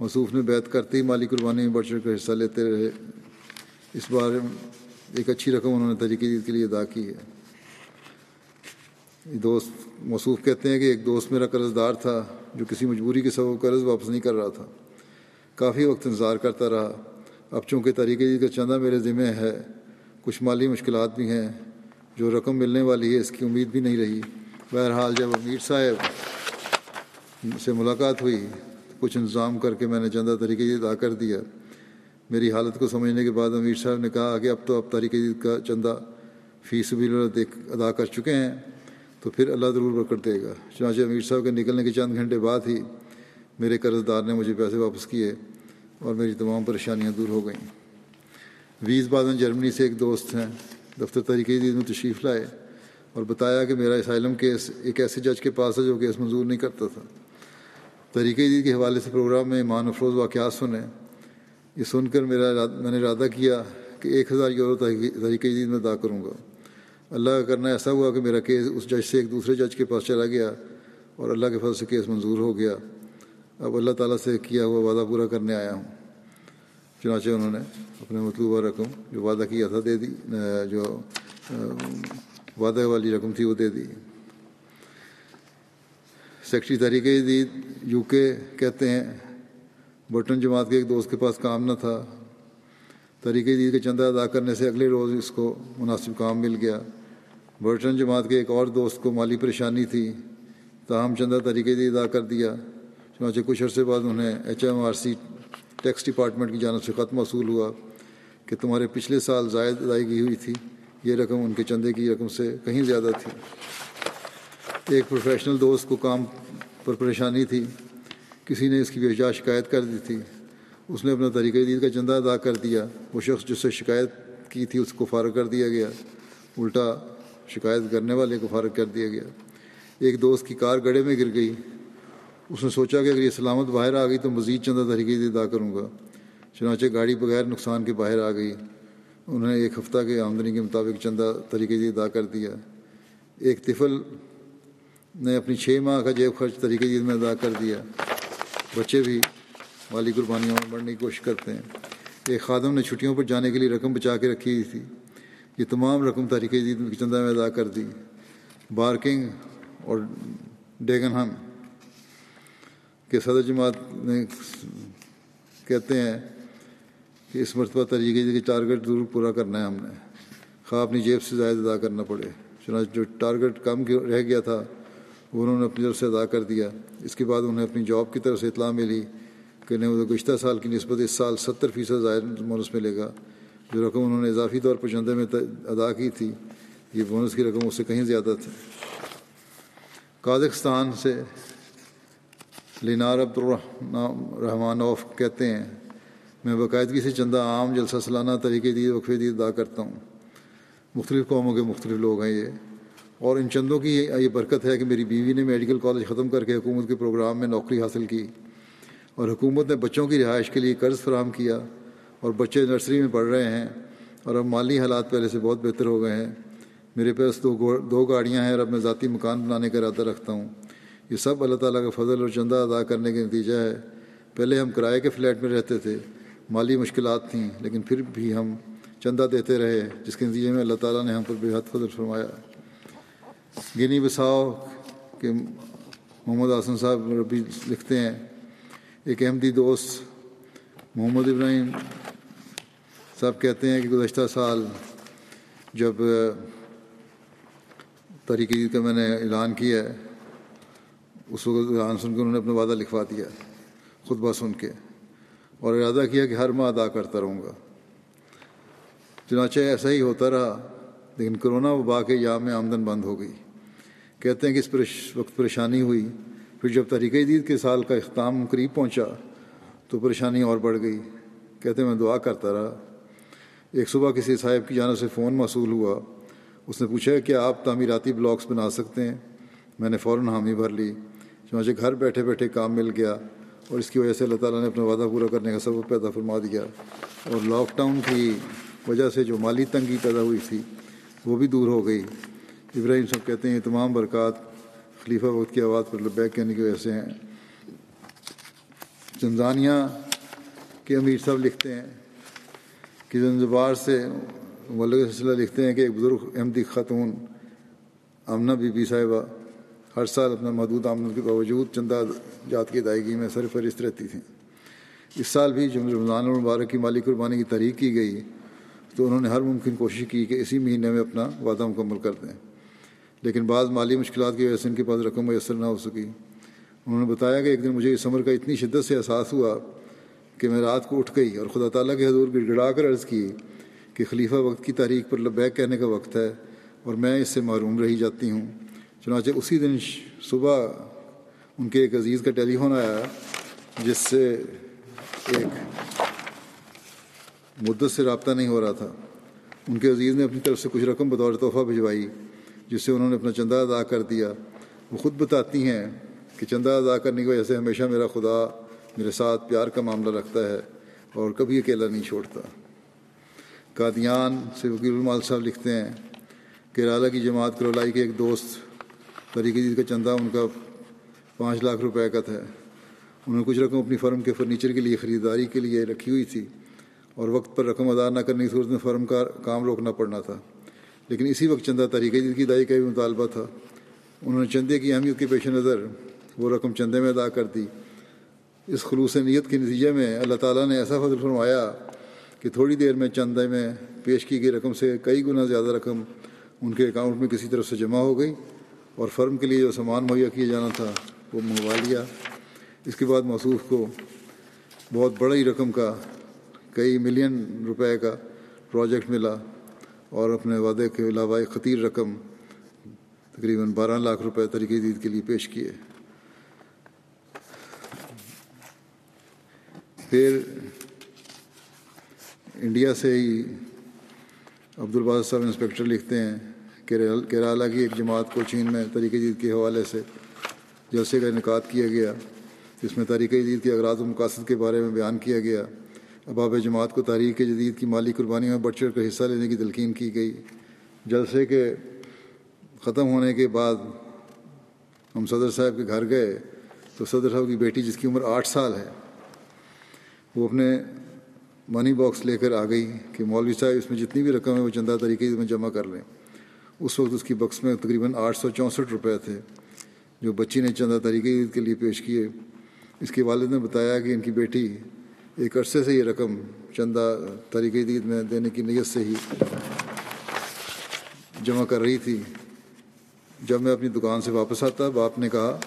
مصوف نے بیت کرتے ہی مالی قربانی میں بڑھ چڑھ کر حصہ لیتے رہے۔ اس بار ایک اچھی رقم انہوں نے طریقے کے لیے ادا کی ہے۔ دوست مصوف کہتے ہیں کہ ایک دوست میرا قرض دار تھا جو کسی مجبوری کے سبب قرض واپس نہیں کر رہا تھا۔ کافی وقت انتظار کرتا رہا۔ اب چونکہ طریقے کا چندہ میرے ذمہ ہے، کچھ مالی مشکلات بھی ہیں، جو رقم ملنے والی ہے اس کی امید بھی نہیں رہی۔ بہرحال جب امیر صاحب سے ملاقات ہوئی کچھ انتظام کر کے میں نے چندہ طریقے ادا کر دیا۔ میری حالت کو سمجھنے کے بعد امیر صاحب نے کہا کہ اب تو اب طریقے کا چندہ فیس بھی دیکھ ادا کر چکے ہیں، تو پھر اللہ ضرور برکت دے گا۔ چنانچہ امیر صاحب کے نکلنے کے چند گھنٹے بعد ہی میرے قرض دار نے مجھے پیسے واپس کیے اور میری تمام پریشانیاں دور ہو گئیں۔ ویز بادن جرمنی سے ایک دوست ہیں، دفتر طریقے دید میں تشریف لائے اور بتایا کہ میرا اسائلم کیس ایک ایسے جج کے پاس ہے جو کیس منظور نہیں کرتا تھا۔ طریقۂ دید کے حوالے سے پروگرام میں ایمان افروز واقعات سنے یہ سن کر میرا میں نے ارادہ کیا کہ ایک ہزار یورو طریقۂ دید میں ادا کروں گا۔ اللہ کا کرنا ایسا ہوا کہ میرا کیس اس جج سے ایک دوسرے جج کے پاس چلا گیا اور اللہ کے فضل سے کیس منظور ہو گیا۔ اب اللہ تعالیٰ سے کیا ہوا وعدہ پورا کرنے آیا ہوں۔ چنانچہ انہوں نے اپنے مطلوبہ رقم جو وعدہ کیا تھا دے دی جو وعدہ والی رقم تھی وہ دے دی۔ سیکٹری تحریک جدید یو کے کہتے ہیں برٹن جماعت کے ایک دوست کے پاس کام نہ تھا۔ تحریک جدید کے چندہ ادا کرنے سے اگلے روز اس کو مناسب کام مل گیا۔ برٹن جماعت کے ایک اور دوست کو مالی پریشانی تھی۔ تاہم چندہ تحریک جدید ادا کر دیا۔ چنانچہ کچھ عرصے بعد انہیں H M R C tax department کی جانب سے خط موصول ہوا کہ تمہارے پچھلے سال زائد ادائیگی ہوئی تھی۔ یہ رقم ان کے چندے کی رقم سے کہیں زیادہ تھی۔ ایک پروفیشنل دوست کو کام پر پریشانی تھی۔ کسی نے اس کی بے شکایت کر دی تھی۔ اس نے اپنا طریقہ دید کا چندہ ادا کر دیا۔ وہ شخص جس سے شکایت کی تھی اس کو فارغ کر دیا گیا۔ الٹا شکایت کرنے والے کو فارغ کر دیا گیا۔ ایک دوست کی کار گڑھے میں گر گئی۔ اس نے سوچا کہ اگر یہ سلامت باہر آ گئی تو مزید چندہ طریقے دید ادا کروں گا۔ چنانچہ گاڑی بغیر نقصان کے باہر آ گئی۔ انہوں نے ایک ہفتہ کے آمدنی کے مطابق چندہ طریقے دید ادا کر دیا۔ ایک طفل نے اپنی چھ ماہ کا جیب خرچ طریقے عید میں ادا کر دیا۔ بچے بھی مالی قربانیوں میں بڑھنے کی کوشش کرتے ہیں۔ ایک خادم نے چھٹیوں پر جانے کے لیے رقم بچا کے رکھی تھی۔ یہ تمام رقم تاریخ عید کی چندہ میں ادا کر دی۔ بارکنگ اور ڈیگن ہم کے صدر جماعت نے کہتے ہیں کہ اس مرتبہ طریقے کی ٹارگیٹ ضرور پورا کرنا ہے ہم نے۔ خواہ اپنی جیب سے زائد ادا کرنا پڑے۔ چنانچہ جو ٹارگیٹ کم رہ گیا تھا انہوں نے اپنی طرف سے ادا کر دیا۔ اس کے بعد انہیں اپنی جاب کی طرف سے اطلاع ملی کہ انہیں گزشتہ سال کی نسبت اس سال ستر فیصد زائد بونس ملے گا۔ جو رقم انہوں نے اضافی طور پر چندے میں ادا کی تھی، یہ بونس کی رقم اس سے کہیں زیادہ تھی۔ کازکستان سے لینار عبد الرحمانوف کہتے ہیں، میں باقاعدگی سے چندہ عام جلسہ سالانہ طریقے دی وقفے دی ادا کرتا ہوں۔ مختلف قوموں کے مختلف لوگ ہیں یہ۔ اور ان چندوں کی یہ برکت ہے کہ میری بیوی نے میڈیکل کالج ختم کر کے حکومت کے پروگرام میں نوکری حاصل کی اور حکومت نے بچوں کی رہائش کے لیے قرض فراہم کیا اور بچے نرسری میں پڑھ رہے ہیں اور اب مالی حالات پہلے سے بہت بہتر ہو گئے ہیں۔ میرے پاس دو دو گاڑیاں ہیں اور اب میں ذاتی مکان بنانے کا ارادہ رکھتا ہوں۔ یہ سب اللہ تعالیٰ کا فضل اور چندہ ادا کرنے کا نتیجہ ہے۔ پہلے ہم کرائے کے فلیٹ میں رہتے تھے، مالی مشکلات تھیں، لیکن پھر بھی ہم چندہ دیتے رہے، جس کے نتیجے میں اللہ تعالیٰ نے ہم پر بے حد فضل فرمایا۔ گنی بساؤ کے محمد حسن صاحب ربی لکھتے ہیں۔ ایک احمدی دوست محمد ابراہیم صاحب کہتے ہیں کہ گزشتہ سال جب تحریک عید کا میں نے اعلان کیا ہے، اس وقت اعلان سن کے انہوں نے اپنا وعدہ لکھوا دیا خطبہ سن کے۔ اور ارادہ کیا کہ ہر ماہ ادا کرتا رہوں گا۔ چنانچہ ایسا ہی ہوتا رہا، لیکن کرونا وبا کے یا میں آمدن بند ہو گئی۔ کہتے ہیں کہ اس وقت پریشانی ہوئی۔ پھر جب تحریک عید کے سال کا اختتام قریب پہنچا تو پریشانی اور بڑھ گئی۔ کہتے ہیں، میں دعا کرتا رہا۔ ایک صبح کسی صاحب کی جانب سے فون موصول ہوا۔ اس نے پوچھا کہ آپ تعمیراتی بلاکس بنا سکتے ہیں؟ میں نے فوراً حامی بھر لی۔ چنانچہ گھر بیٹھے بیٹھے کام مل گیا اور اس کی وجہ سے اللہ تعالیٰ نے اپنا وعدہ پورا کرنے کا سبب پیدا فرما دیا۔ اور لاک ڈاؤن کی وجہ سے جو مالی تنگی پیدا ہوئی تھی وہ بھی دور ہو گئی۔ ابراہیم صاحب کہتے ہیں، یہ تمام برکات خلیفہ وقت کی آواز پر لبیک کہنے کی وجہ سے ہیں۔ چنزانیہ کے امیر صاحب لکھتے ہیں کہ زنزبار سے ملک سلسلہ لکھتے ہیں کہ ایک بزرگ احمدی خاتون امنہ بی بی صاحبہ ہر سال اپنا محدود آمد کے باوجود چندہ جات کی ادائیگی میں سرفہرست رہتی تھیں۔ اس سال بھی جب رمضان المبارک کی مالی قربانی کی تحریک کی گئی تو انہوں نے ہر ممکن کوشش کی کہ اسی مہینے میں اپنا وعدہ مکمل کر دیں۔ لیکن بعض مالی مشکلات کی وجہ سے ان کے پاس رقم میسر نہ ہو سکی۔ انہوں نے بتایا کہ ایک دن مجھے اس عمر کا اتنی شدت سے احساس ہوا کہ میں رات کو اٹھ گئی اور خدا تعالیٰ کے حضور گڑ گڑا کر عرض کی کہ خلیفہ وقت کی تاریخ پر لبیک کہنے کا وقت ہے اور میں اس سے معروم رہی جاتی ہوں۔ چنانچہ اسی دن صبح ان کے ایک عزیز کا ٹیلی فون آیا جس سے ایک مدت سے رابطہ نہیں ہو رہا تھا۔ ان کے عزیز نے اپنی طرف سے کچھ رقم بطور تحفہ بھجوائی۔ جس سے انہوں نے اپنا چندہ ادا کر دیا۔ وہ خود بتاتی ہیں کہ چندہ ادا کرنے کی وجہ سے ہمیشہ میرا خدا میرے ساتھ پیار کا معاملہ رکھتا ہے اور کبھی اکیلا نہیں چھوڑتا۔ قادیان سے وکیل المال صاحب لکھتے ہیں کیرالہ کی جماعت کرولائی کے ایک دوست طریقے جیت کا چندہ ان کا پانچ لاکھ روپے کا تھا۔ انہوں نے کچھ رقم اپنی فرم کے فرنیچر کے لیے خریداری کے لیے رکھی ہوئی تھی اور وقت پر رقم ادا نہ کرنے کی صورت میں فرم کا کام روکنا پڑنا تھا۔ لیکن اسی وقت چندہ طریقے جس کی ادائی کا بھی مطالبہ تھا۔ انہوں نے چندے کی اہمیت کے پیش نظر وہ رقم چندے میں ادا کر دی۔ اس خلوص نیت کے نتیجے میں اللہ تعالیٰ نے ایسا فضل فرمایا کہ تھوڑی دیر میں چندے میں پیش کی گئی رقم سے کئی گنا زیادہ رقم ان کے اکاؤنٹ میں کسی طرف سے جمع ہو گئی اور فرم کے لیے جو سامان مہیا کیا جانا تھا وہ منگوا لیا۔ اس کے بعد موصوف کو بہت بڑی رقم کا کئی ملین روپے کا پروجیکٹ ملا۔ اور اپنے وعدے کے علاوہ ایک خطیر رقم تقریباً بارہ لاکھ روپے طریقۂ دید کے لیے پیش کیے۔ پھر انڈیا سے ہی عبد الباز صاحب انسپیکٹر لکھتے ہیں کیرالہ کی ایک جماعت کو چین میں طریقۂ جدید کے حوالے سے جلسے کا انعقاد کیا گیا، جس میں تاریخ جدید کے اغراض و مقاصد کے بارے میں بیان کیا گیا۔ اباب جماعت کو تاریخ جدید کی مالی قربانی میں بڑھ چڑھ کر حصہ لینے کی تلقین کی گئی۔ جلسے کے ختم ہونے کے بعد ہم صدر صاحب کے گھر گئے۔ تو صدر صاحب کی بیٹی جس کی عمر آٹھ سال ہے، وہ اپنے منی باکس لے کر آ گئی کہ مولوی صاحب، اس میں جتنی بھی رقم ہے، وہ چندہ طریقے میں جمع کر لیں۔ اس وقت اس کی بکس میں تقریباً آٹھ سو چونسٹھ روپے تھے، جو بچی نے چندہ طریقۂ عید کے لیے پیش کیے۔ اس کے والد نے بتایا کہ ان کی بیٹی ایک عرصے سے یہ رقم چندہ طریقۂ عید میں دینے کی نیت سے ہی جمع کر رہی تھی۔ جب میں اپنی دکان سے واپس آتا، باپ نے کہا،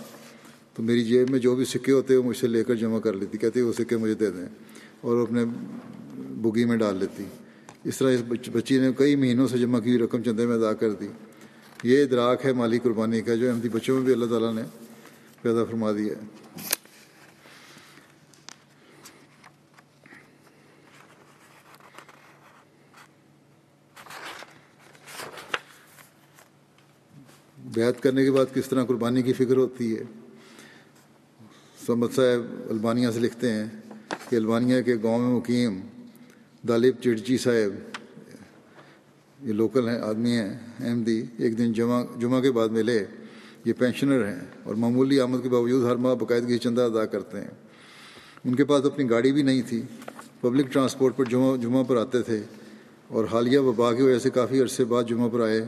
تو میری جیب میں جو بھی سکے ہوتے وہ مجھ سے لے کر جمع کر لیتی۔ کہتی وہ سکے مجھے دے دیں اور اپنے بگی میں ڈال لیتی۔ اس طرح اس بچی نے کئی مہینوں سے جمع کی رقم چندے میں ادا کر دی۔ یہ ادراک ہے مالی قربانی کا، جو احمدی بچوں میں بھی اللہ تعالیٰ نے پیدا فرما دیا ہے۔ بیعت کرنے کے بعد کس طرح قربانی کی فکر ہوتی ہے؟ سمت صاحب البانیہ سے لکھتے ہیں کہ البانیہ کے گاؤں میں مقیم دالب چڑچی صاحب، یہ لوکل ہیں، آدمی ہیں احمدی ایک دن جمعہ جمعہ کے بعد ملے، یہ پینشنر ہیں اور معمولی آمد کے باوجود ہر ماہ باقاعدگی چندہ ادا کرتے ہیں۔ ان کے پاس اپنی گاڑی بھی نہیں تھی، پبلک ٹرانسپورٹ پر جمعہ جمعہ پر آتے تھے اور حالیہ وبا کی وجہ سے کافی عرصے بعد جمعہ پر آئے۔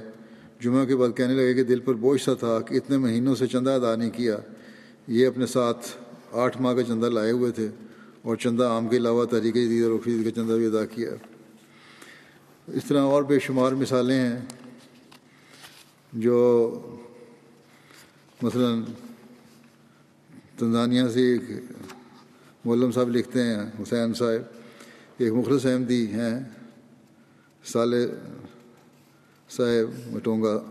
جمعہ کے بعد کہنے لگے کہ دل پر بوجھ سا تھا کہ اتنے مہینوں سے چندہ ادا نہیں کیا۔ یہ اپنے ساتھ آٹھ ماہ کا چندہ لائے ہوئے تھے اور چندہ عام کے علاوہ طریقے دید اور رفید کا چندہ بھی ادا کیا۔ اس طرح اور بے شمار مثالیں ہیں جو مثلا تنزانیہ سے ایک مولم صاحب لکھتے ہیں، حسین صاحب، ایک مخلص احمدی ہیں، صالح صاحب مٹونگا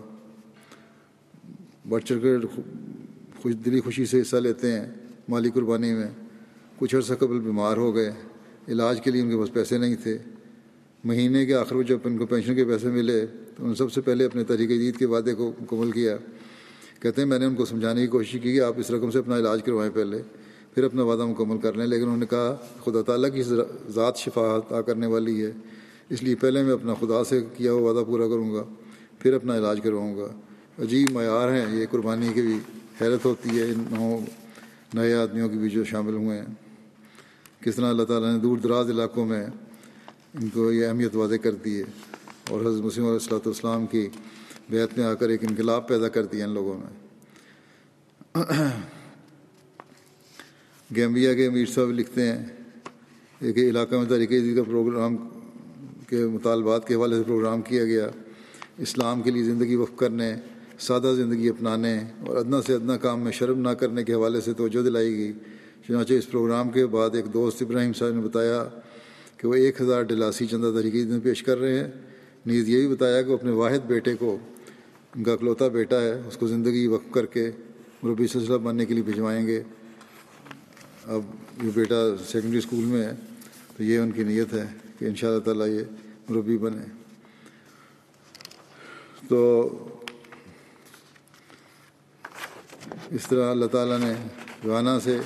بڑھ چڑھ کر خوش دلی خوشی سے حصہ لیتے ہیں مالی قربانی میں۔ کچھ عرصہ قبل بیمار ہو گئے، علاج کے لیے ان کے پاس پیسے نہیں تھے۔ مہینے کے آخر میں جب ان کو پینشن کے پیسے ملے، تو ان سب سے پہلے اپنے طریقۂ عید کے وعدے کو مکمل کیا۔ کہتے ہیں، میں نے ان کو سمجھانے کی کوشش کی کہ آپ اس رقم سے اپنا علاج کروائیں پہلے، پھر اپنا وعدہ مکمل کر لیں۔ لیکن انہوں نے کہا، خدا تعالیٰ کی ذات شفا عطا کرنے والی ہے۔ اس لیے پہلے میں اپنا خدا سے کیا ہوا وعدہ پورا کروں گا، پھر اپنا علاج کرواؤں گا۔ عجیب معیار ہیں، یہ قربانی کی بھی حیرت ہوتی ہے ان نو، نئے آدمیوں کی بھی جو شامل ہوئے ہیں۔ کس طرح اللہ تعالیٰ نے دور دراز علاقوں میں ان کو یہ اہمیت واضح کر دی ہے اور حضرت مسلم علیہ السلاۃ والسلام کی بیعت میں آ کر ایک انقلاب پیدا کر دیا ان لوگوں میں گیمبیا کے امیر صاحب لکھتے ہیں، ایک علاقہ میں طریقۂ کا پروگرام کے مطالبات کے حوالے سے پروگرام کیا گیا، اسلام کے لیے زندگی وقف کرنے، سادہ زندگی اپنانے اور ادنا سے ادنا کام میں شرم نہ کرنے کے حوالے سے توجہ دلائی گئی۔ چنانچہ اس پروگرام کے بعد ایک دوست ابراہیم صاحب نے بتایا کہ وہ ایک ہزار ڈلاسی چندہ طریقے میں پیش کر رہے ہیں۔ نیز یہ بھی بتایا کہ وہ اپنے واحد بیٹے کو، ان کا اکلوتا بیٹا ہے، اس کو زندگی وقف کر کے مربی سلسلہ بننے کے لیے بھجوائیں گے۔ اب یہ بیٹا سیکنڈری اسکول میں ہے، تو یہ ان کی نیت ہے۔ کہ ان شاء اللہ تعالیٰ یہ مربی بنے۔ تو اس طرح اللہ تعالیٰ نے گانا سے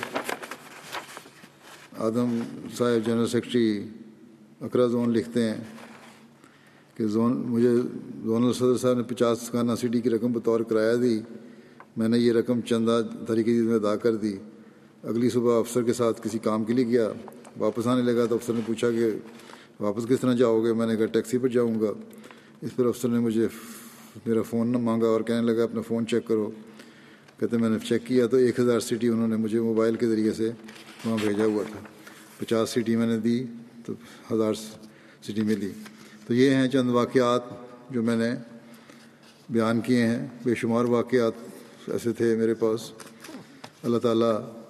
آدم صاحب جنرل سیکرٹری اکرا زون لکھتے ہیں کہ زون، مجھے زون الصدر صاحب نے پچاس گانا سٹی کی رقم بطور کرایہ دی، میں نے یہ رقم چندہ طریقے میں ادا کر دی۔ اگلی صبح افسر کے ساتھ کسی کام کے لیے گیا، واپس آنے لگا تو افسر نے پوچھا کہ واپس کس طرح جاؤ گے؟ میں نے کہا، ٹیکسی پر جاؤں گا۔ اس پر افسر نے مجھے میرا فون نہ مانگا اور کہنے لگا، اپنا فون چیک کرو۔ کہتے، میں نے چیک کیا تو ایک ہزار سٹی انہوں نے مجھے موبائل کے ذریعے سے وہاں بھیجا ہوا تھا۔ پچاس سٹی میں نے دی تو ہزار سٹی میں تو یہ ہیں چند واقعات جو میں نے بیان کیے ہیں۔ بے شمار واقعات ایسے تھے میرے پاس۔ اللہ تعالیٰ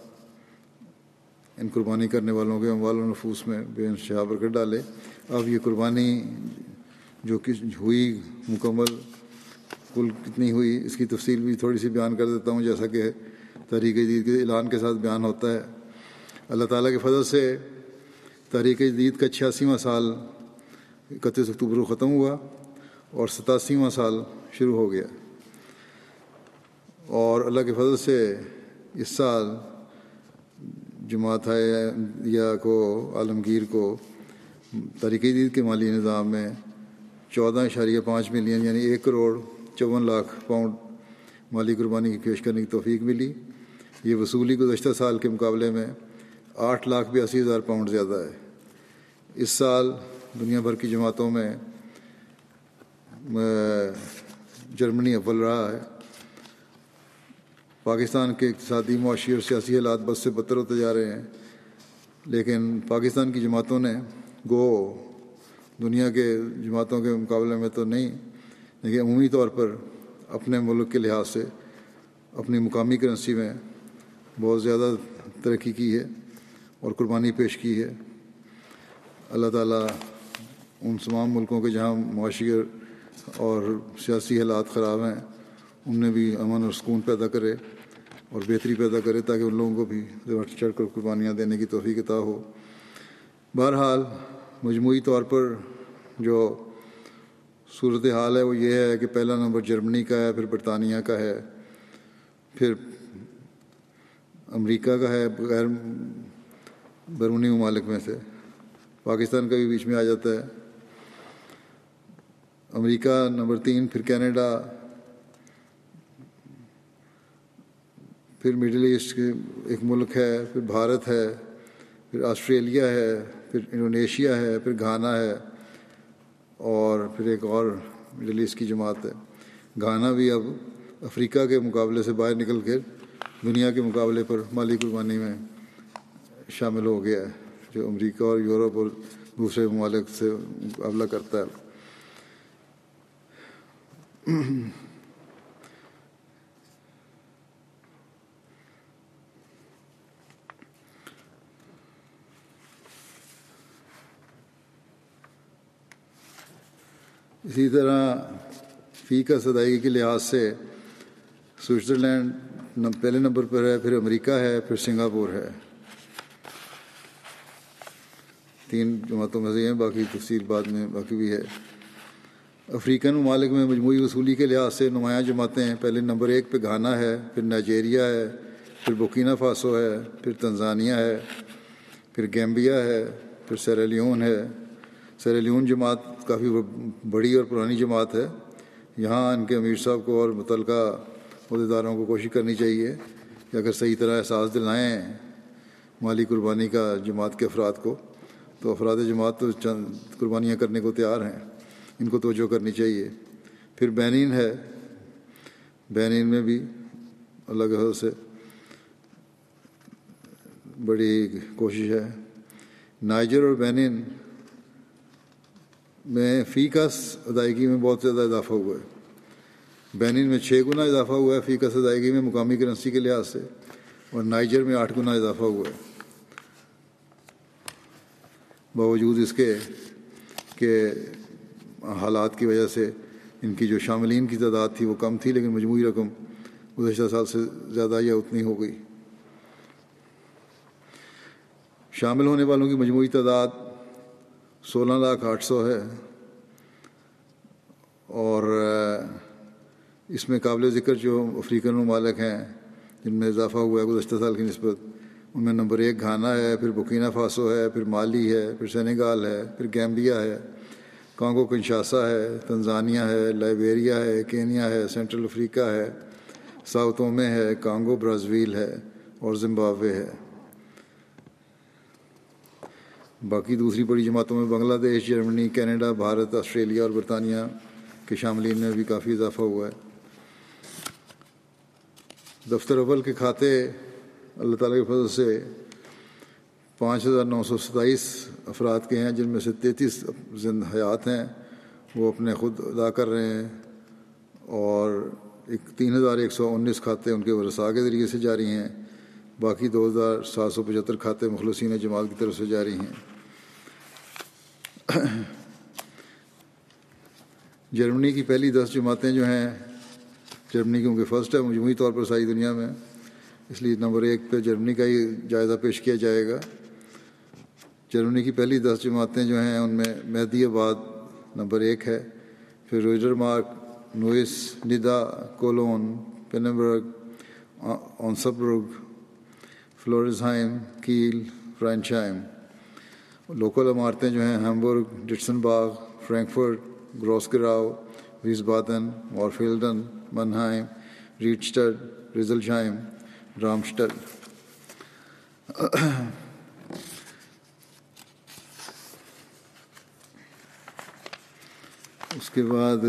ان قربانی کرنے والوں کے اموال و نفوس میں بے انشہا برکت ڈالے۔ اب یہ قربانی جو کہ ہوئی مکمل، کل کتنی ہوئی، اس کی تفصیل بھی تھوڑی سی بیان کر دیتا ہوں، جیسا کہ تحریک جدید کے اعلان کے ساتھ بیان ہوتا ہے۔ اللہ تعالیٰ کے فضل سے تحریک جدید کا چھیاسیواں سال اکتیس اکتوبر کو ختم ہوا اور ستاسیواں سال شروع ہو گیا۔ اور اللہ کے فضل سے اس سال جماعت یا کو عالمگیر کو تحریک جدید کے مالی نظام میں چودہ اشاریہ پانچ ملین یعنی ایک کروڑ چون لاکھ پاؤنڈ مالی قربانی کی پیش کرنے کی توفیق ملی۔ یہ وصولی گزشتہ سال کے مقابلے میں آٹھ لاکھ بیاسی ہزار پاؤنڈ زیادہ ہے۔ اس سال دنیا بھر کی جماعتوں میں جرمنی اول رہا ہے۔ پاکستان کے اقتصادی معاشی اور سیاسی حالات بس سے بدتر ہوتے جا رہے ہیں۔ لیکن پاکستان کی جماعتوں نے گو دنیا کے جماعتوں کے مقابلے میں تو نہیں، لیکن عمومی طور پر اپنے ملک کے لحاظ سے اپنی مقامی کرنسی میں بہت زیادہ ترقی کی ہے اور قربانی پیش کی ہے۔ اللہ تعالیٰ ان تمام ملکوں کے جہاں معاشی اور سیاسی حالات خراب ہیں ان میں بھی امن اور سکون پیدا کرے اور بہتری پیدا کرے تاکہ ان لوگوں کو بھی چڑھ کر قربانیاں دینے کی توفیق عطا ہو۔ بہرحال، مجموعی طور پر جو صورت حال ہے وہ یہ ہے کہ پہلا نمبر جرمنی کا ہے، پھر برطانیہ کا ہے، پھر امریکہ کا ہے غیر بیرونی ممالک میں سے۔ پاکستان کا بھی بیچ میں آ جاتا ہے۔ امریکہ نمبر تین، پھر کینیڈا۔ پھر مڈل ایسٹ کے ایک ملک ہے، پھر بھارت ہے، پھر آسٹریلیا ہے، پھر انڈونیشیا ہے، پھر گھانا ہے اور پھر ایک اور مڈل ایسٹ کی جماعت ہے۔ گھانا بھی اب افریقہ کے مقابلے سے باہر نکل کے دنیا کے مقابلے پر مالی قربانی میں شامل ہو گیا ہے، جو امریکہ اور یورپ اور دوسرے ممالک سے مقابلہ کرتا ہے۔ اسی طرح فی کا ادائیگی کے لحاظ سے سوئٹزرلینڈ پہلے نمبر پر ہے، پھر امریکہ ہے، پھر سنگاپور ہے۔ تین جماعتوں میں سے ہیں، باقی تفصیل بعد میں باقی بھی ہے۔ افریقن ممالک میں مجموعی وصولی کے لحاظ سے نمایاں جماعتیں ہیں۔ پہلے نمبر ایک پہ گھانا ہے، پھر نائجیریا ہے، پھر بکینہ فاسو ہے، پھر تنزانیہ ہے، پھر گیمبیا ہے، پھر سیرالیون ہے۔ سیرالیون جماعت کافی بڑی اور پرانی جماعت ہے۔ یہاں ان کے امیر صاحب کو اور متعلقہ عہدیداروں کو کوشش کرنی چاہیے کہ اگر صحیح طرح احساس دلائیں مالی قربانی کا جماعت کے افراد کو، تو افراد جماعت تو چند قربانیاں کرنے کو تیار ہیں۔ ان کو توجہ کرنی چاہیے۔ پھر بینین ہے۔ بینین میں بھی اللہ کے حضرت سے بڑی کوشش ہے۔ نائجر اور بینین میں فی کا ادائیگی میں بہت زیادہ اضافہ ہوا ہے۔ بینین میں چھ گنا اضافہ ہوا ہے فی کا ادائیگی میں مقامی کرنسی کے لحاظ سے، اور نائجر میں آٹھ گنا اضافہ ہوا ہے۔ باوجود اس کے کہ حالات کی وجہ سے ان کی جو شاملین کی تعداد تھی وہ کم تھی، لیکن مجموعی رقم گزشتہ سال سے زیادہ یا اتنی ہو گئی۔ شامل ہونے والوں کی مجموعی تعداد سولہ لاکھ آٹھ سو ہے۔ اور اس میں قابل ذکر جو افریقن ممالک ہیں، جن میں اضافہ ہوا ہے گزشتہ سال کی نسبت، ان میں نمبر ایک گھانا ہے، پھر بکینہ فاسو ہے، پھر مالی ہے، پھر سینیگال ہے، پھر گیمبیا ہے، کانگو کنشاسا ہے، تنزانیہ ہے، لائبیریا ہے، کینیا ہے، سینٹرل افریقہ ہے ساؤتھوں میں ہے، کانگو برازیل ہے اور زمبابوے ہے۔ باقی دوسری بڑی جماعتوں میں بنگلہ دیش، جرمنی، کینیڈا، بھارت، آسٹریلیا اور برطانیہ کے شاملین میں بھی کافی اضافہ ہوا ہے۔ دفتر اول کے کھاتے اللہ تعالیٰ کے فضل سے پانچ ہزار نو سو ستائیس افراد کے ہیں، جن میں سے تینتیس زند حیات ہیں۔ وہ اپنے خود ادا کر رہے ہیں اور ایک تین ہزار ایک سو انیس کھاتے ان کے ورثاء کے ذریعے سے جاری ہیں۔ باقی دو ہزار سات سو پچہتر کھاتے مخلصین جماعت کی طرف سے جاری ہیں۔ جرمنی کی پہلی دس جماعتیں جو ہیں، جرمنی کیونکہ فرسٹ ہے مجموعی طور پر ساری دنیا میں۔ اس لیے نمبر ایک پہ جرمنی کا ہی جائزہ پیش کیا جائے گا۔ جرمنی کی پہلی دس جماعتیں جو ہیں، ان میں مہدی آباد نمبر ایک ہے، پھر Rodermark Neuss, Nidda, Cologne Pinneberg Ansberg, Florsheim, Kiel فرینچائم local عمارتیں جو ہیں، ہیمبرگ، ڈٹسن باغ، فرینکفرٹ گروسگراؤ ویز بادن وارفیلڈن منہائم ریڈسٹڈ ریزلشائم رامسٹڈ اس کے بعد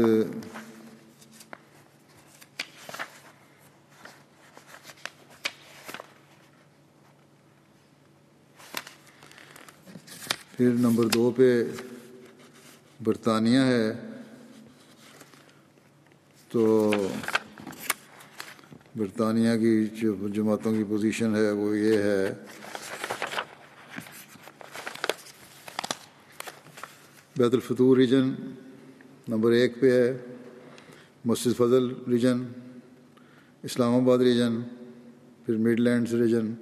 پھر نمبر دو پہ برطانیہ ہے۔ تو برطانیہ کی جو جماعتوں کی پوزیشن ہے وہ یہ ہے۔ بیت الفتور ریجن نمبر ایک پہ ہے۔ مسجد فضل ریجن اسلام آباد ریجن پھر مڈ لینڈس ریجن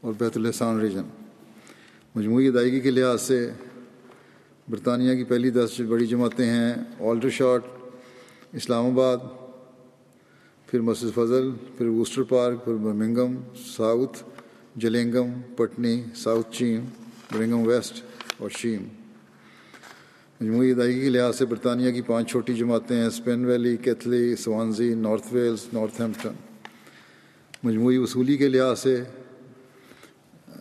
اور بیت الحسان ریجن مجموعی ادائیگی کے لحاظ سے برطانیہ کی پہلی دس بڑی جماعتیں ہیں، آلٹر شاٹ، اسلام آباد، پھر مسجد فضل، پھر ووسٹر پارک، پھر Birmingham South Gillingham Putney, South Cheam Birmingham West اور شیم۔ مجموعی ادائیگی کے لحاظ سے برطانیہ کی پانچ چھوٹی جماعتیں ہیں، Spen Valley Keighley Swansea, North Wales Northampton مجموعی وصولی کے لحاظ سے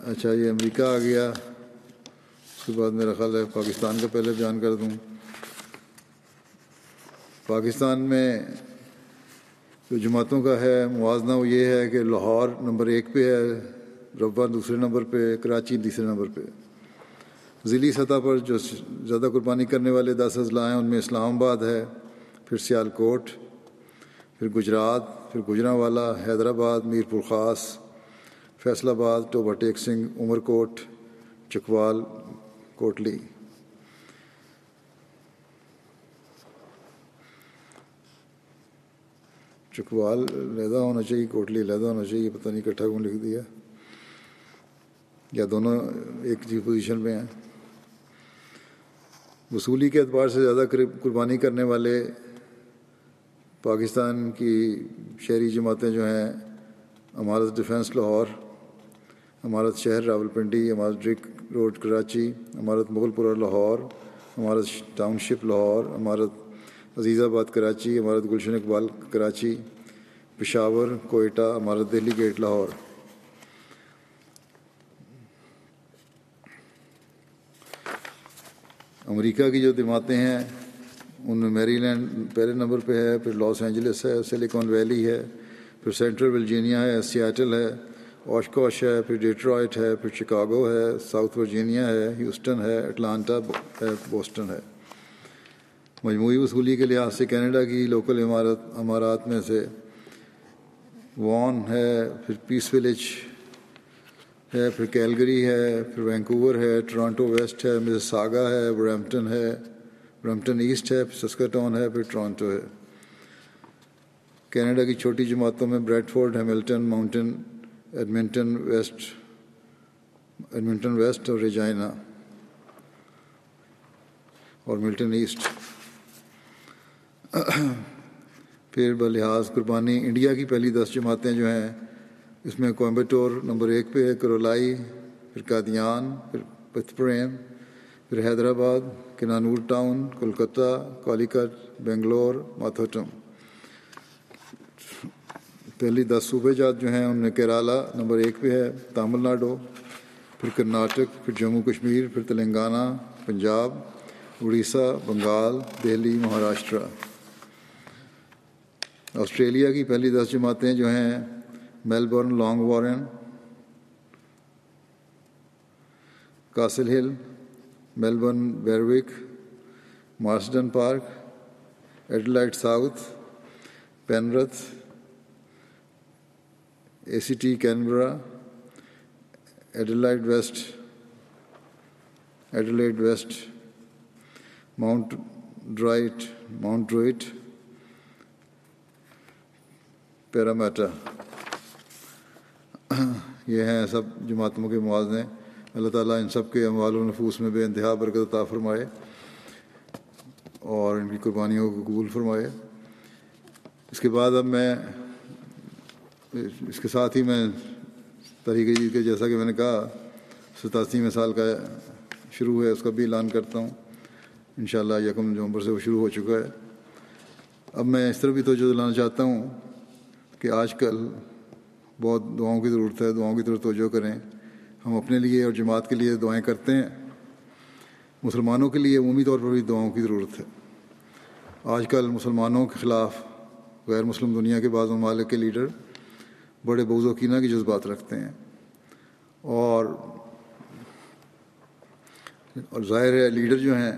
اچھا یہ امریکہ آ گیا۔ اس کے بعد میرا خیال ہے پاکستان کا پہلے بیان کر دوں۔ پاکستان میں جو جماعتوں کا ہے، موازنہ وہ یہ ہے کہ لاہور نمبر ایک پہ ہے ربا دوسرے نمبر پہ، کراچی تیسرے نمبر پہ۔ ضلعی سطح پر جو زیادہ قربانی کرنے والے دس اضلاع ہیں، ان میں اسلام آباد ہے، پھر سیال کوٹ، پھر گجرات، پھر گجرا والا، حیدرآباد میر پور خاص فیصل آباد ٹوبا ٹیک سنگھ، عمر کوٹ، چکوال، کوٹلی۔ چکوال لہدا ہونا چاہیے، کوٹلی لہدا ہونا چاہیے، پتہ نہیں کٹھا کون لکھ دیا۔ یا دونوں ایک جی پوزیشن میں ہیں۔ وصولی کے اعتبار سے زیادہ قربانی کرنے والے پاکستان کی شہری جماعتیں جو ہیں عمارت ڈیفنس لاہور عمارت شہر راول پنڈی عمارت ڈرک روڈ کراچی عمارت مغل پورہ لاہور عمارت ٹاؤن شپ لاہور عمارت عزیز آباد کراچی عمارت گلشن اقبال کراچی، پشاور، کوئٹہ عمارت دہلی گیٹ لاہور۔ امریکہ کی جو جماعتیں ہیں، ان میں میری لینڈ پہلے نمبر پہ ہے، پھر لاس اینجلس ہے، سلیکون ویلی ہے، پھر سینٹرل ورجینیا ہے، سیاٹل ہے۔ آشکوش ہے، پھر ڈیٹرائٹ ہے، پھر شکاگو ہے، ساؤتھ ورجینیا ہے، ہیوسٹن ہے، اٹلانٹا ہے، بوسٹن ہے۔ مجموعی وصولی کے لحاظ سے کینیڈا کی لوکل عمارت امارات میں سے وان ہے، پھر پیس ولیج ہے، پھر کیلگری ہے، پھر وینکوور ہے، ٹورانٹو ویسٹ ہے مز ساگا ہے برمپٹن ہے برمپٹن ایسٹ ہے، پھر سسکرٹون ہے، پھر ٹورانٹو ہے۔ کینیڈا کی چھوٹی جماعتوں میں Bradford Hamilton Mountain Edmonton West Edmonton West اور ریجائنا اور ملٹن ایسٹ پھر بلحاظ قربانی انڈیا کی پہلی دس جماعتیں جو ہیں اس میں کوئمبٹور نمبر ایک پہ ہے کرولائی پھر قادیان پھر پتپریم پھر حیدرآباد کنانور ٹاؤن کولکتہ کالیکٹ بنگلور ماتھوٹم پہلی دس صوبے جات جو ہیں، ان میں کیرالا نمبر ایک پہ ہے، تامل ناڈو، پھر کرناٹک، پھر جموں، کشمیر، پھر تلنگانہ، پنجاب، اڑیسہ، بنگال، دہلی، مہاراشٹرا۔ آسٹریلیا کی پہلی دس جماعتیں جو ہیں، Melbourne, Langwarrin, Castle Hill Melbourne Berwick Marsden Park Adelaide South, Penrith A C T Canberra Adelaide West Adelaide West Mount Druitt Mount Druitt Parramatta یہ ہیں سب جماعتوں کے موازنے اللہ تعالیٰ ان سب کے اموال و نفوس میں بے انتہا برکت عطا فرمائے اور ان کی قربانیوں کو قبول فرمائے۔ اس کے بعد اب میں اس کے ساتھ ہی میں تحریک عید کے جیسا کہ میں نے کہا ستاسیویں سال کا شروع ہے، اس کا بھی اعلان کرتا ہوں۔ انشاءاللہ یکم نومبر سے وہ شروع ہو چکا ہے۔ اب میں اس طرح بھی توجہ دلانا چاہتا ہوں کہ آج کل بہت دعاؤں کی ضرورت ہے، دعاؤں کی طرف توجہ کریں۔ ہم اپنے لیے اور جماعت کے لیے دعائیں کرتے ہیں۔ مسلمانوں کے لیے عمومی طور پر بھی دعاؤں کی ضرورت ہے۔ آج کل مسلمانوں کے خلاف غیر مسلم دنیا کے بعض ممالک کے لیڈر بڑے بوز و کینہ کے جذبات رکھتے ہیں۔ اور اور ظاہر ہے لیڈر جو ہیں،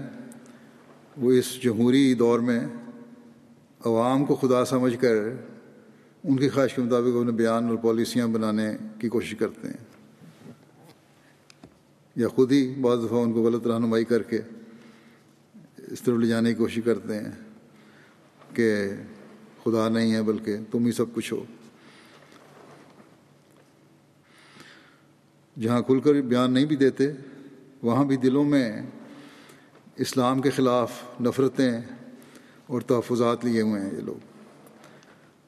وہ اس جمہوری دور میں عوام کو خدا سمجھ کر ان کی خواہش کے مطابق انہیں بیان اور پالیسیاں بنانے کی کوشش کرتے ہیں۔ یا خود ہی بعض دفعہ ان کو غلط رہنمائی کر کے اس طرف لے جانے کی کوشش کرتے ہیں کہ خدا نہیں ہے بلکہ تم ہی سب کچھ ہو۔ جہاں کھل کر بیان نہیں بھی دیتے، وہاں بھی دلوں میں اسلام کے خلاف نفرتیں اور تحفظات لیے ہوئے ہیں یہ لوگ۔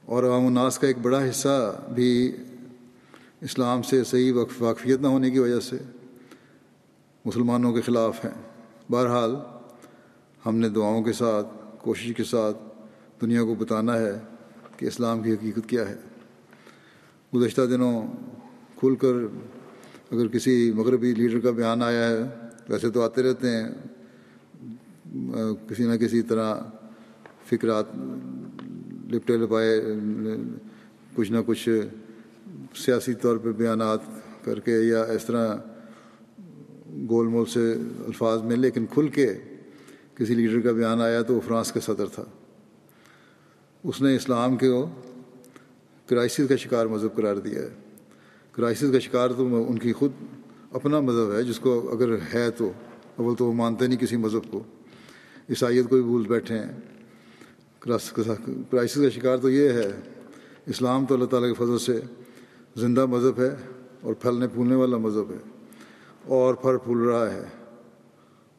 اور عوام الناس کا ایک بڑا حصہ بھی اسلام سے صحیح واقفیت نہ ہونے کی وجہ سے مسلمانوں کے خلاف ہیں۔ بہرحال، ہم نے دعاؤں کے ساتھ کوشش کے ساتھ دنیا کو بتانا ہے کہ اسلام کی حقیقت کیا ہے۔ گزشتہ دنوں کھل کر اگر کسی مغربی لیڈر کا بیان آیا ہے، ویسے تو آتے رہتے ہیں۔ کسی نہ کسی طرح فکرات لپٹے لپائے، کچھ نہ کچھ سیاسی طور پہ بیانات کر کے یا اس طرح گول مول سے الفاظ میں لیکن کھل کے کسی لیڈر کا بیان آیا تو وہ فرانس کا صدر تھا۔ اس نے اسلام کے کرائسس کا شکار مذہب قرار دیا ہے۔ کرائسس کا شکار تو ان کی خود اپنا مذہب ہے، جس کو اگر ہے تو، اول تو وہ مانتے نہیں کسی مذہب کو۔ عیسائیت کو بھی بھول بیٹھے ہیں۔ کرائسس کا شکار تو یہ ہے، اسلام تو اللہ تعالیٰ کے فضل سے زندہ مذہب ہے اور پھلنے پھولنے والا مذہب ہے۔ اور پھل پھول رہا ہے۔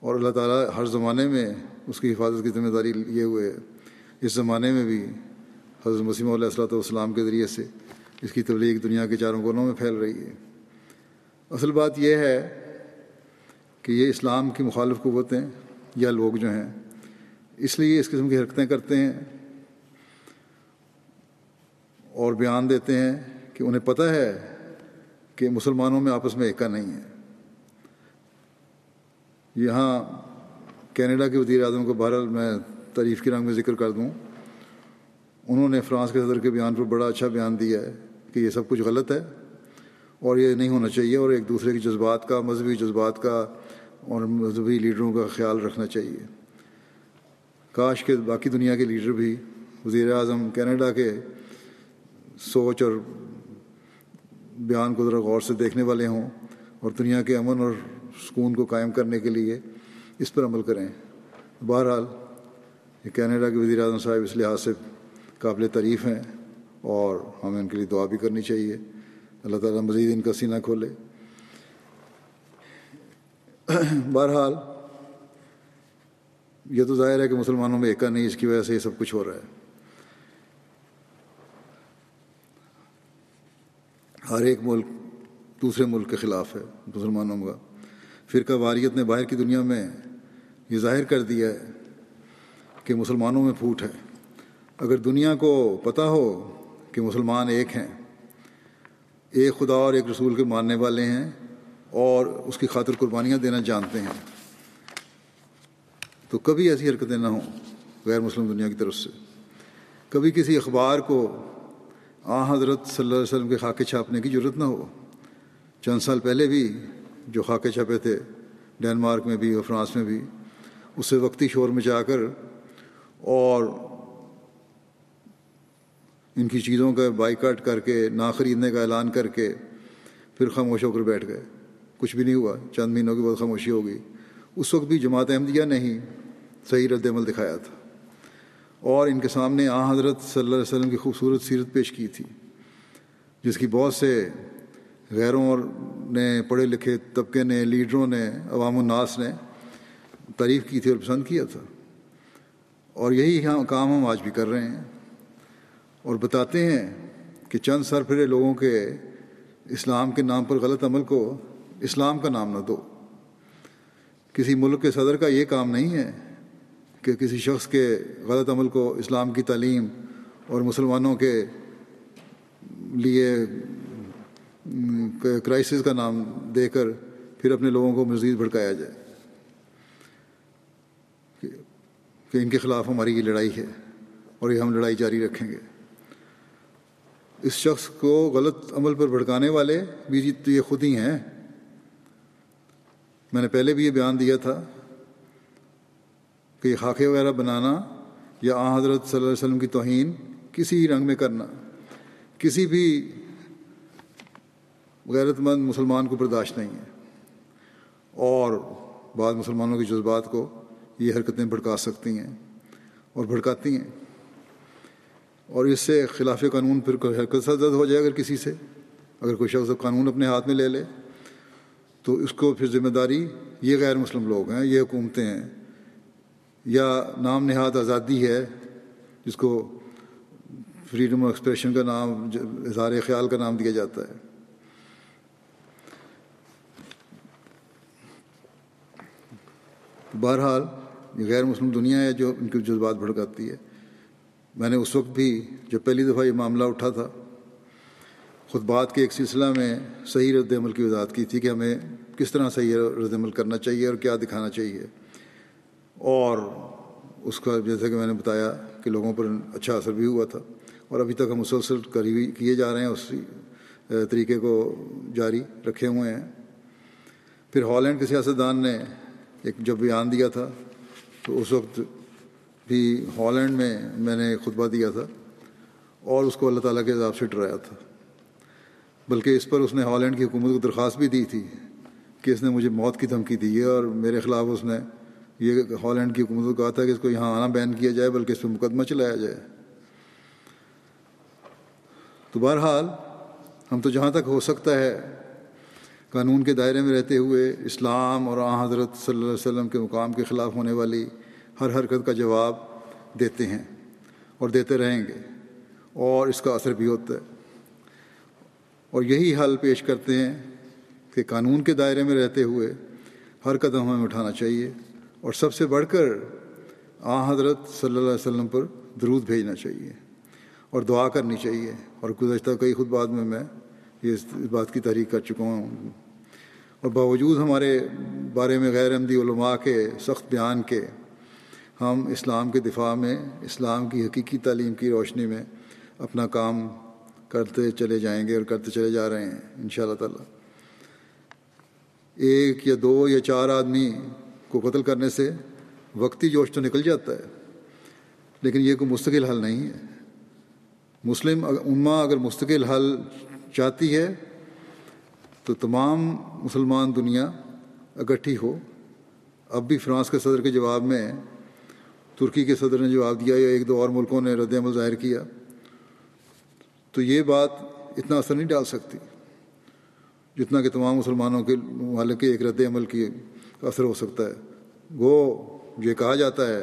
اور اللہ تعالیٰ ہر زمانے میں اس کی حفاظت کی ذمہ داری لیے ہوئے ہے۔ اس زمانے میں بھی حضرت مسیم علیہ السلۃ والسلام کے ذریعے سے اس کی تبلیغ دنیا کے چاروں کونوں میں پھیل رہی ہے۔ اصل بات یہ ہے کہ یہ اسلام کی مخالف قوتیں یا لوگ جو ہیں، اس لیے اس قسم کی حرکتیں کرتے ہیں اور بیان دیتے ہیں کہ انہیں پتہ ہے کہ مسلمانوں میں آپس میں ایکا نہیں ہے۔ یہاں کینیڈا کے وزیر اعظم کو بہرحال میں تعریف کی رنگ میں ذکر کر دوں۔ انہوں نے فرانس کے صدر کے بیان پر بڑا اچھا بیان دیا ہے۔ کہ یہ سب کچھ غلط ہے اور یہ نہیں ہونا چاہیے اور ایک دوسرے کے جذبات کا، مذہبی جذبات کا اور مذہبی لیڈروں کا خیال رکھنا چاہیے۔ کاش کے باقی دنیا کے لیڈر بھی، وزیر اعظم کینیڈا کے سوچ اور بیان کو ذرا غور سے دیکھنے والے ہوں اور دنیا کے امن اور سکون کو قائم کرنے کے لیے اس پر عمل کریں۔ بہرحال، یہ کینیڈا کے وزیر اعظم صاحب اس لحاظ سے قابل تعریف ہیں۔ اور ہمیں ان کے لیے دعا بھی کرنی چاہیے۔ اللہ تعالیٰ مزید ان کا سینہ کھولے۔ بہرحال، یہ تو ظاہر ہے کہ مسلمانوں میں ایکا نہیں، اس کی وجہ سے یہ سب کچھ ہو رہا ہے۔ ہر ایک ملک دوسرے ملک کے خلاف ہے مسلمانوں کا۔ فرقہ واریت نے باہر کی دنیا میں یہ ظاہر کر دیا ہے کہ مسلمانوں میں پھوٹ ہے۔ اگر دنیا کو پتہ ہو کہ مسلمان ایک ہیں۔ ایک خدا اور ایک رسول کے ماننے والے ہیں اور اس کی خاطر قربانیاں دینا جانتے ہیں۔ تو کبھی ایسی حرکتیں نہ ہوں غیر مسلم دنیا کی طرف سے۔ کبھی کسی اخبار کو آ حضرت صلی اللہ علیہ وسلم کے خاکے چھاپنے کی ضرورت نہ ہو۔ چند سال پہلے بھی جو خاکے چھپے تھے ڈینمارک میں بھی اور فرانس میں بھی اسے وقتی شور میں جا کر اور ان کی چیزوں کا بائیکاٹ کر کے، نہ خریدنے کا اعلان کر کے پھر خاموش ہو کر بیٹھ گئے۔ کچھ بھی نہیں ہوا۔ چند مہینوں کے بعد خاموشی ہوگی اس وقت بھی جماعت احمدیہ نے ہی صحیح رد عمل دکھایا تھا۔ اور ان کے سامنے آ حضرت صلی اللہ علیہ وسلم کی خوبصورت سیرت پیش کی تھی، جس کی بہت سے غیروں اور نے پڑھے لکھے طبقے نے، لیڈروں نے، عوام الناس نے تعریف کی تھی اور پسند کیا تھا۔ اور یہی ہاں، کام ہم آج بھی کر رہے ہیں۔ اور بتاتے ہیں کہ چند سر پھرے لوگوں کے اسلام کے نام پر غلط عمل کو اسلام کا نام نہ دو۔ کسی ملک کے صدر کا یہ کام نہیں ہے کہ کسی شخص کے غلط عمل کو اسلام کی تعلیم اور مسلمانوں کے لیے کرائسس کا نام دے کر پھر اپنے لوگوں کو مزید بھڑکایا جائے۔ کہ ان کے خلاف ہماری یہ لڑائی ہے اور یہ ہم لڑائی جاری رکھیں گے۔ اس شخص کو غلط عمل پر بھڑکانے والے بھی جی تو یہ خود ہی ہیں۔ میں نے پہلے بھی یہ بیان دیا تھا کہ یہ خاکے وغیرہ بنانا یا آ حضرت صلی اللہ علیہ وسلم کی توہین کسی رنگ میں کرنا۔ کسی بھی غیرت مند مسلمان کو برداشت نہیں ہے۔ اور بعض مسلمانوں کے جذبات کو یہ حرکتیں بھڑکا سکتی ہیں اور بھڑکاتی ہیں۔ اور اس سے خلاف قانون پھر کوئی حرکت زد ہو جائے اگر کسی سے، اگر کوئی شخص قانون اپنے ہاتھ میں لے لے، تو اس کو پھر ذمہ داری، یہ غیر مسلم لوگ ہیں، یہ حکومتیں ہیں۔ یا نام نہاد آزادی ہے، جس کو فریڈم آف ایکسپریشن کا نام، اظہار خیال کا نام دیا جاتا ہے۔ بہرحال، یہ غیر مسلم دنیا ہے جو ان کے جذبات بھڑکاتی ہے۔ میں نے اس وقت بھی جب پہلی دفعہ یہ معاملہ اٹھا تھا، خود بات کے ایک سلسلہ میں صحیح رد عمل کی وضاحت کی تھی کہ ہمیں کس طرح صحیح رد عمل کرنا چاہیے اور کیا دکھانا چاہیے۔ اور اس کا جیسا کہ میں نے بتایا کہ لوگوں پر اچھا اثر بھی ہوا تھا اور ابھی تک ہم مسلسل کری کیے جا رہے ہیں، اسی طریقے کو جاری رکھے ہوئے ہیں۔ پھر ہالینڈ کے سیاستدان نے ایک جب بیان دیا تھا تو اس وقت بھی ہالینڈ میں میں نے خطبہ دیا تھا اور اس کو اللہ تعالیٰ کے عذاب سے ڈرایا تھا۔ بلکہ اس پر اس نے ہالینڈ کی حکومت کو درخواست بھی دی تھی کہ اس نے مجھے موت کی دھمکی دی ہے اور میرے خلاف اس نے یہ ہالینڈ کی حکومت کو کہا تھا کہ اس کو یہاں آنا بین کیا جائے، بلکہ اس پہ مقدمہ چلایا جائے۔ تو بہرحال ہم تو جہاں تک ہو سکتا ہے قانون کے دائرے میں رہتے ہوئے اسلام اور آ حضرت صلی اللہ علیہ وسلم کے مقام کے خلاف ہونے والی ہر حرکت کا جواب دیتے ہیں اور دیتے رہیں گے اور اس کا اثر بھی ہوتا ہے۔ اور یہی حل پیش کرتے ہیں کہ قانون کے دائرے میں رہتے ہوئے ہر قدم ہمیں اٹھانا چاہیے اور سب سے بڑھ کر آ حضرت صلی اللہ علیہ وسلم پر درود بھیجنا چاہیے اور دعا کرنی چاہیے۔ اور گزشتہ کئی خود بعد میں میں یہ اس بات کی تحریک کر چکا ہوں۔ اور باوجود ہمارے بارے میں غیر عمدی علماء کے سخت بیان کے ہم اسلام کے دفاع میں، اسلام کی حقیقی تعلیم کی روشنی میں اپنا کام کرتے چلے جائیں گے اور کرتے چلے جا رہے ہیں ان شاء اللہ تعالیٰ۔ ایک یا دو یا چار آدمی کو قتل کرنے سے وقتی جوش تو نکل جاتا ہے، لیکن یہ کوئی مستقل حل نہیں ہے۔ مسلم اما اگر مستقل حل چاہتی ہے تو تمام مسلمان دنیا اکٹھی ہو۔ اب بھی فرانس کے صدر کے جواب میں ترکی کے صدر نے جواب دیا یا ایک دو اور ملکوں نے رد عمل ظاہر کیا، تو یہ بات اتنا اثر نہیں ڈال سکتی جتنا کہ تمام مسلمانوں کے والے کے ایک رد عمل کی اثر ہو سکتا ہے۔ وہ یہ کہا جاتا ہے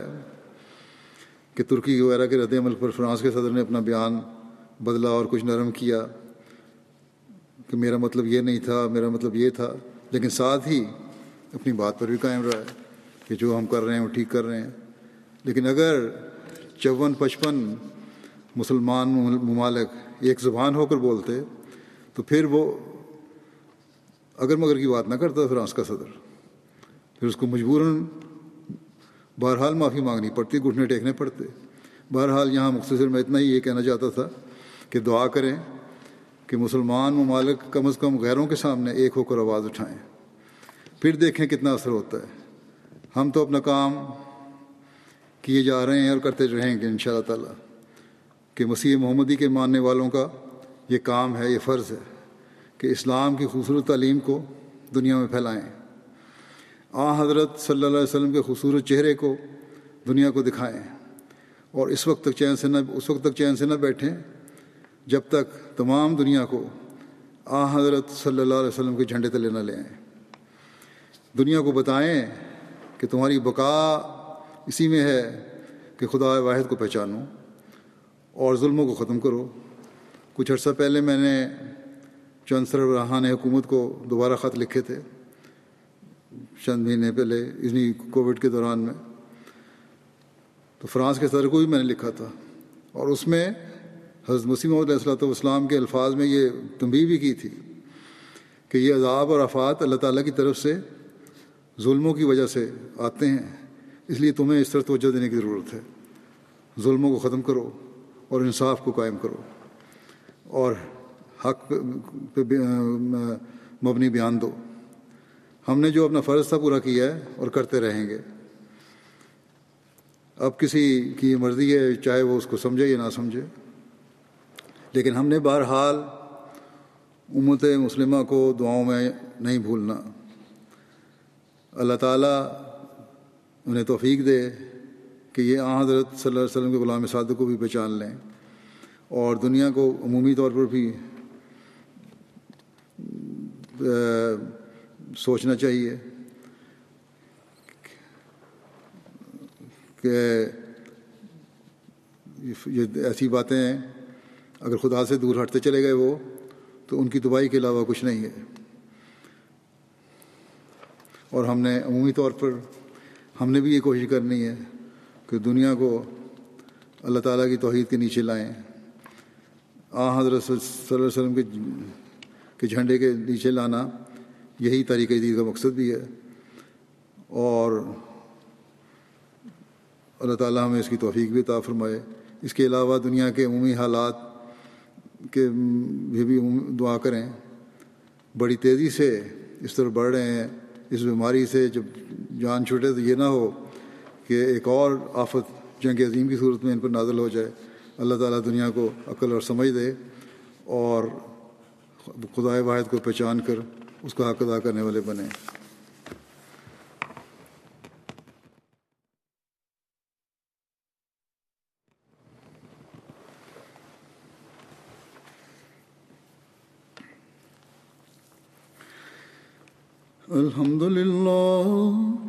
کہ ترکی وغیرہ کے رد عمل پر فرانس کے صدر نے اپنا بیان بدلا اور کچھ نرم کیا کہ میرا مطلب یہ نہیں تھا، میرا مطلب یہ تھا، لیکن ساتھ ہی اپنی بات پر بھی قائم رہا ہے کہ جو ہم کر رہے ہیں وہ ٹھیک کر رہے ہیں۔ لیکن اگر چون پچپن مسلمان ممالک ایک زبان ہو کر بولتے، تو پھر وہ اگر مگر کی بات نہ کرتا فرانس کا صدر۔ پھر اس کو مجبوراً بہرحال معافی مانگنی پڑتی، گھٹنے ٹیکنے پڑتے۔ بہرحال یہاں مختصر میں اتنا ہی یہ کہنا چاہتا تھا کہ دعا کریں کہ مسلمان ممالک کم از کم غیروں کے سامنے ایک ہو کر آواز اٹھائیں۔ پھر دیکھیں کتنا اثر ہوتا ہے۔ ہم تو اپنا کام کیے جا رہے ہیں اور کرتے رہیں گے ان شاء اللہ تعالیٰ کہ مسیح محمدی کے ماننے والوں کا یہ کام ہے، یہ فرض ہے کہ اسلام کی خوبصورت تعلیم کو دنیا میں پھیلائیں۔ آ حضرت صلی اللہ علیہ وسلم کے خوبصورت چہرے کو دنیا کو دکھائیں۔ اور اس وقت تک چین سے نہ، اس وقت تک چین سے نہ بیٹھیں جب تک تمام دنیا کو آ حضرت صلی اللہ علیہ وسلم کے جھنڈے تلے نہ لے آئیں دنیا کو بتائیں کہ تمہاری بقا اسی میں ہے کہ خدا واحد کو پہچانو اور ظلموں کو ختم کرو۔ کچھ عرصہ پہلے میں نے چند سربراہان حکومت کو دوبارہ خط لکھے تھے۔ چند مہینے پہلے، اتنی کووڈ کے دوران میں۔ تو فرانس کے صدر کو بھی میں نے لکھا تھا۔ اور اس میں حضرت مسیم علیہ السلۃ والسلام کے الفاظ میں یہ تنبیہ بھی کی تھی کہ یہ عذاب اور افات اللہ تعالیٰ کی طرف سے ظلموں کی وجہ سے آتے ہیں۔ اس لیے تمہیں اس طرح توجہ دینے کی ضرورت ہے۔ ظلموں کو ختم کرو اور انصاف کو قائم کرو۔ اور حق پہ مبنی بیان دو۔ ہم نے جو اپنا فرض تھا پورا کیا ہے اور کرتے رہیں گے۔ اب کسی کی مرضی ہے چاہے وہ اس کو سمجھے یا نہ سمجھے۔ لیکن ہم نے بہرحال امت مسلمہ کو دعاؤں میں نہیں بھولنا۔ اللہ تعالیٰ انہیں توفیق دے کہ یہ حضرت صلی اللہ علیہ وسلم کے غلام صادق کو بھی پہچان لیں اور دنیا کو عمومی طور پر بھی سوچنا چاہیے کہ یہ ایسی باتیں ہیں اگر خدا سے دور ہٹتے چلے گئے وہ، تو ان کی دبائی کے علاوہ کچھ نہیں ہے۔ اور ہم نے عمومی طور پر ہم نے بھی یہ کوشش کرنی ہے کہ دنیا کو اللہ تعالیٰ کی توحید کے نیچے لائیں۔ آ حضرت صلی اللہ علیہ وسلم کے کے جھنڈے کے نیچے لانا یہی طریقہ دید کا مقصد بھی ہے۔ اور اللہ تعالیٰ ہمیں اس کی توفیق بھی عطا فرمائے۔ اس کے علاوہ دنیا کے عمومی حالات کے بھی بھی دعا کریں۔ بڑی تیزی سے اس طرح بڑھ رہے ہیں۔ اس بیماری سے جب جان چھوٹے تو یہ نہ ہو کہ ایک اور آفت جنگ عظیم کی صورت میں ان پر نازل ہو جائے۔ اللہ تعالیٰ دنیا کو عقل اور سمجھ دے اور خدائے واحد کو پہچان کر اس کا حق ادا کرنے والے بنے۔ الحمد لله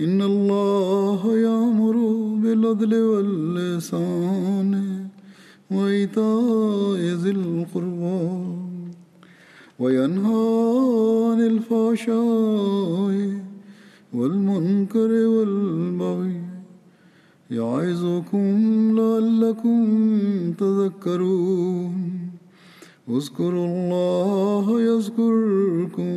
إن الله يأمر بالعدل واللسان وإيتاء ذي القربى وينهى عن الفحشاء والمنكر والبغي يعظكم لعلكم تذكرون اذكروا الله يذكركم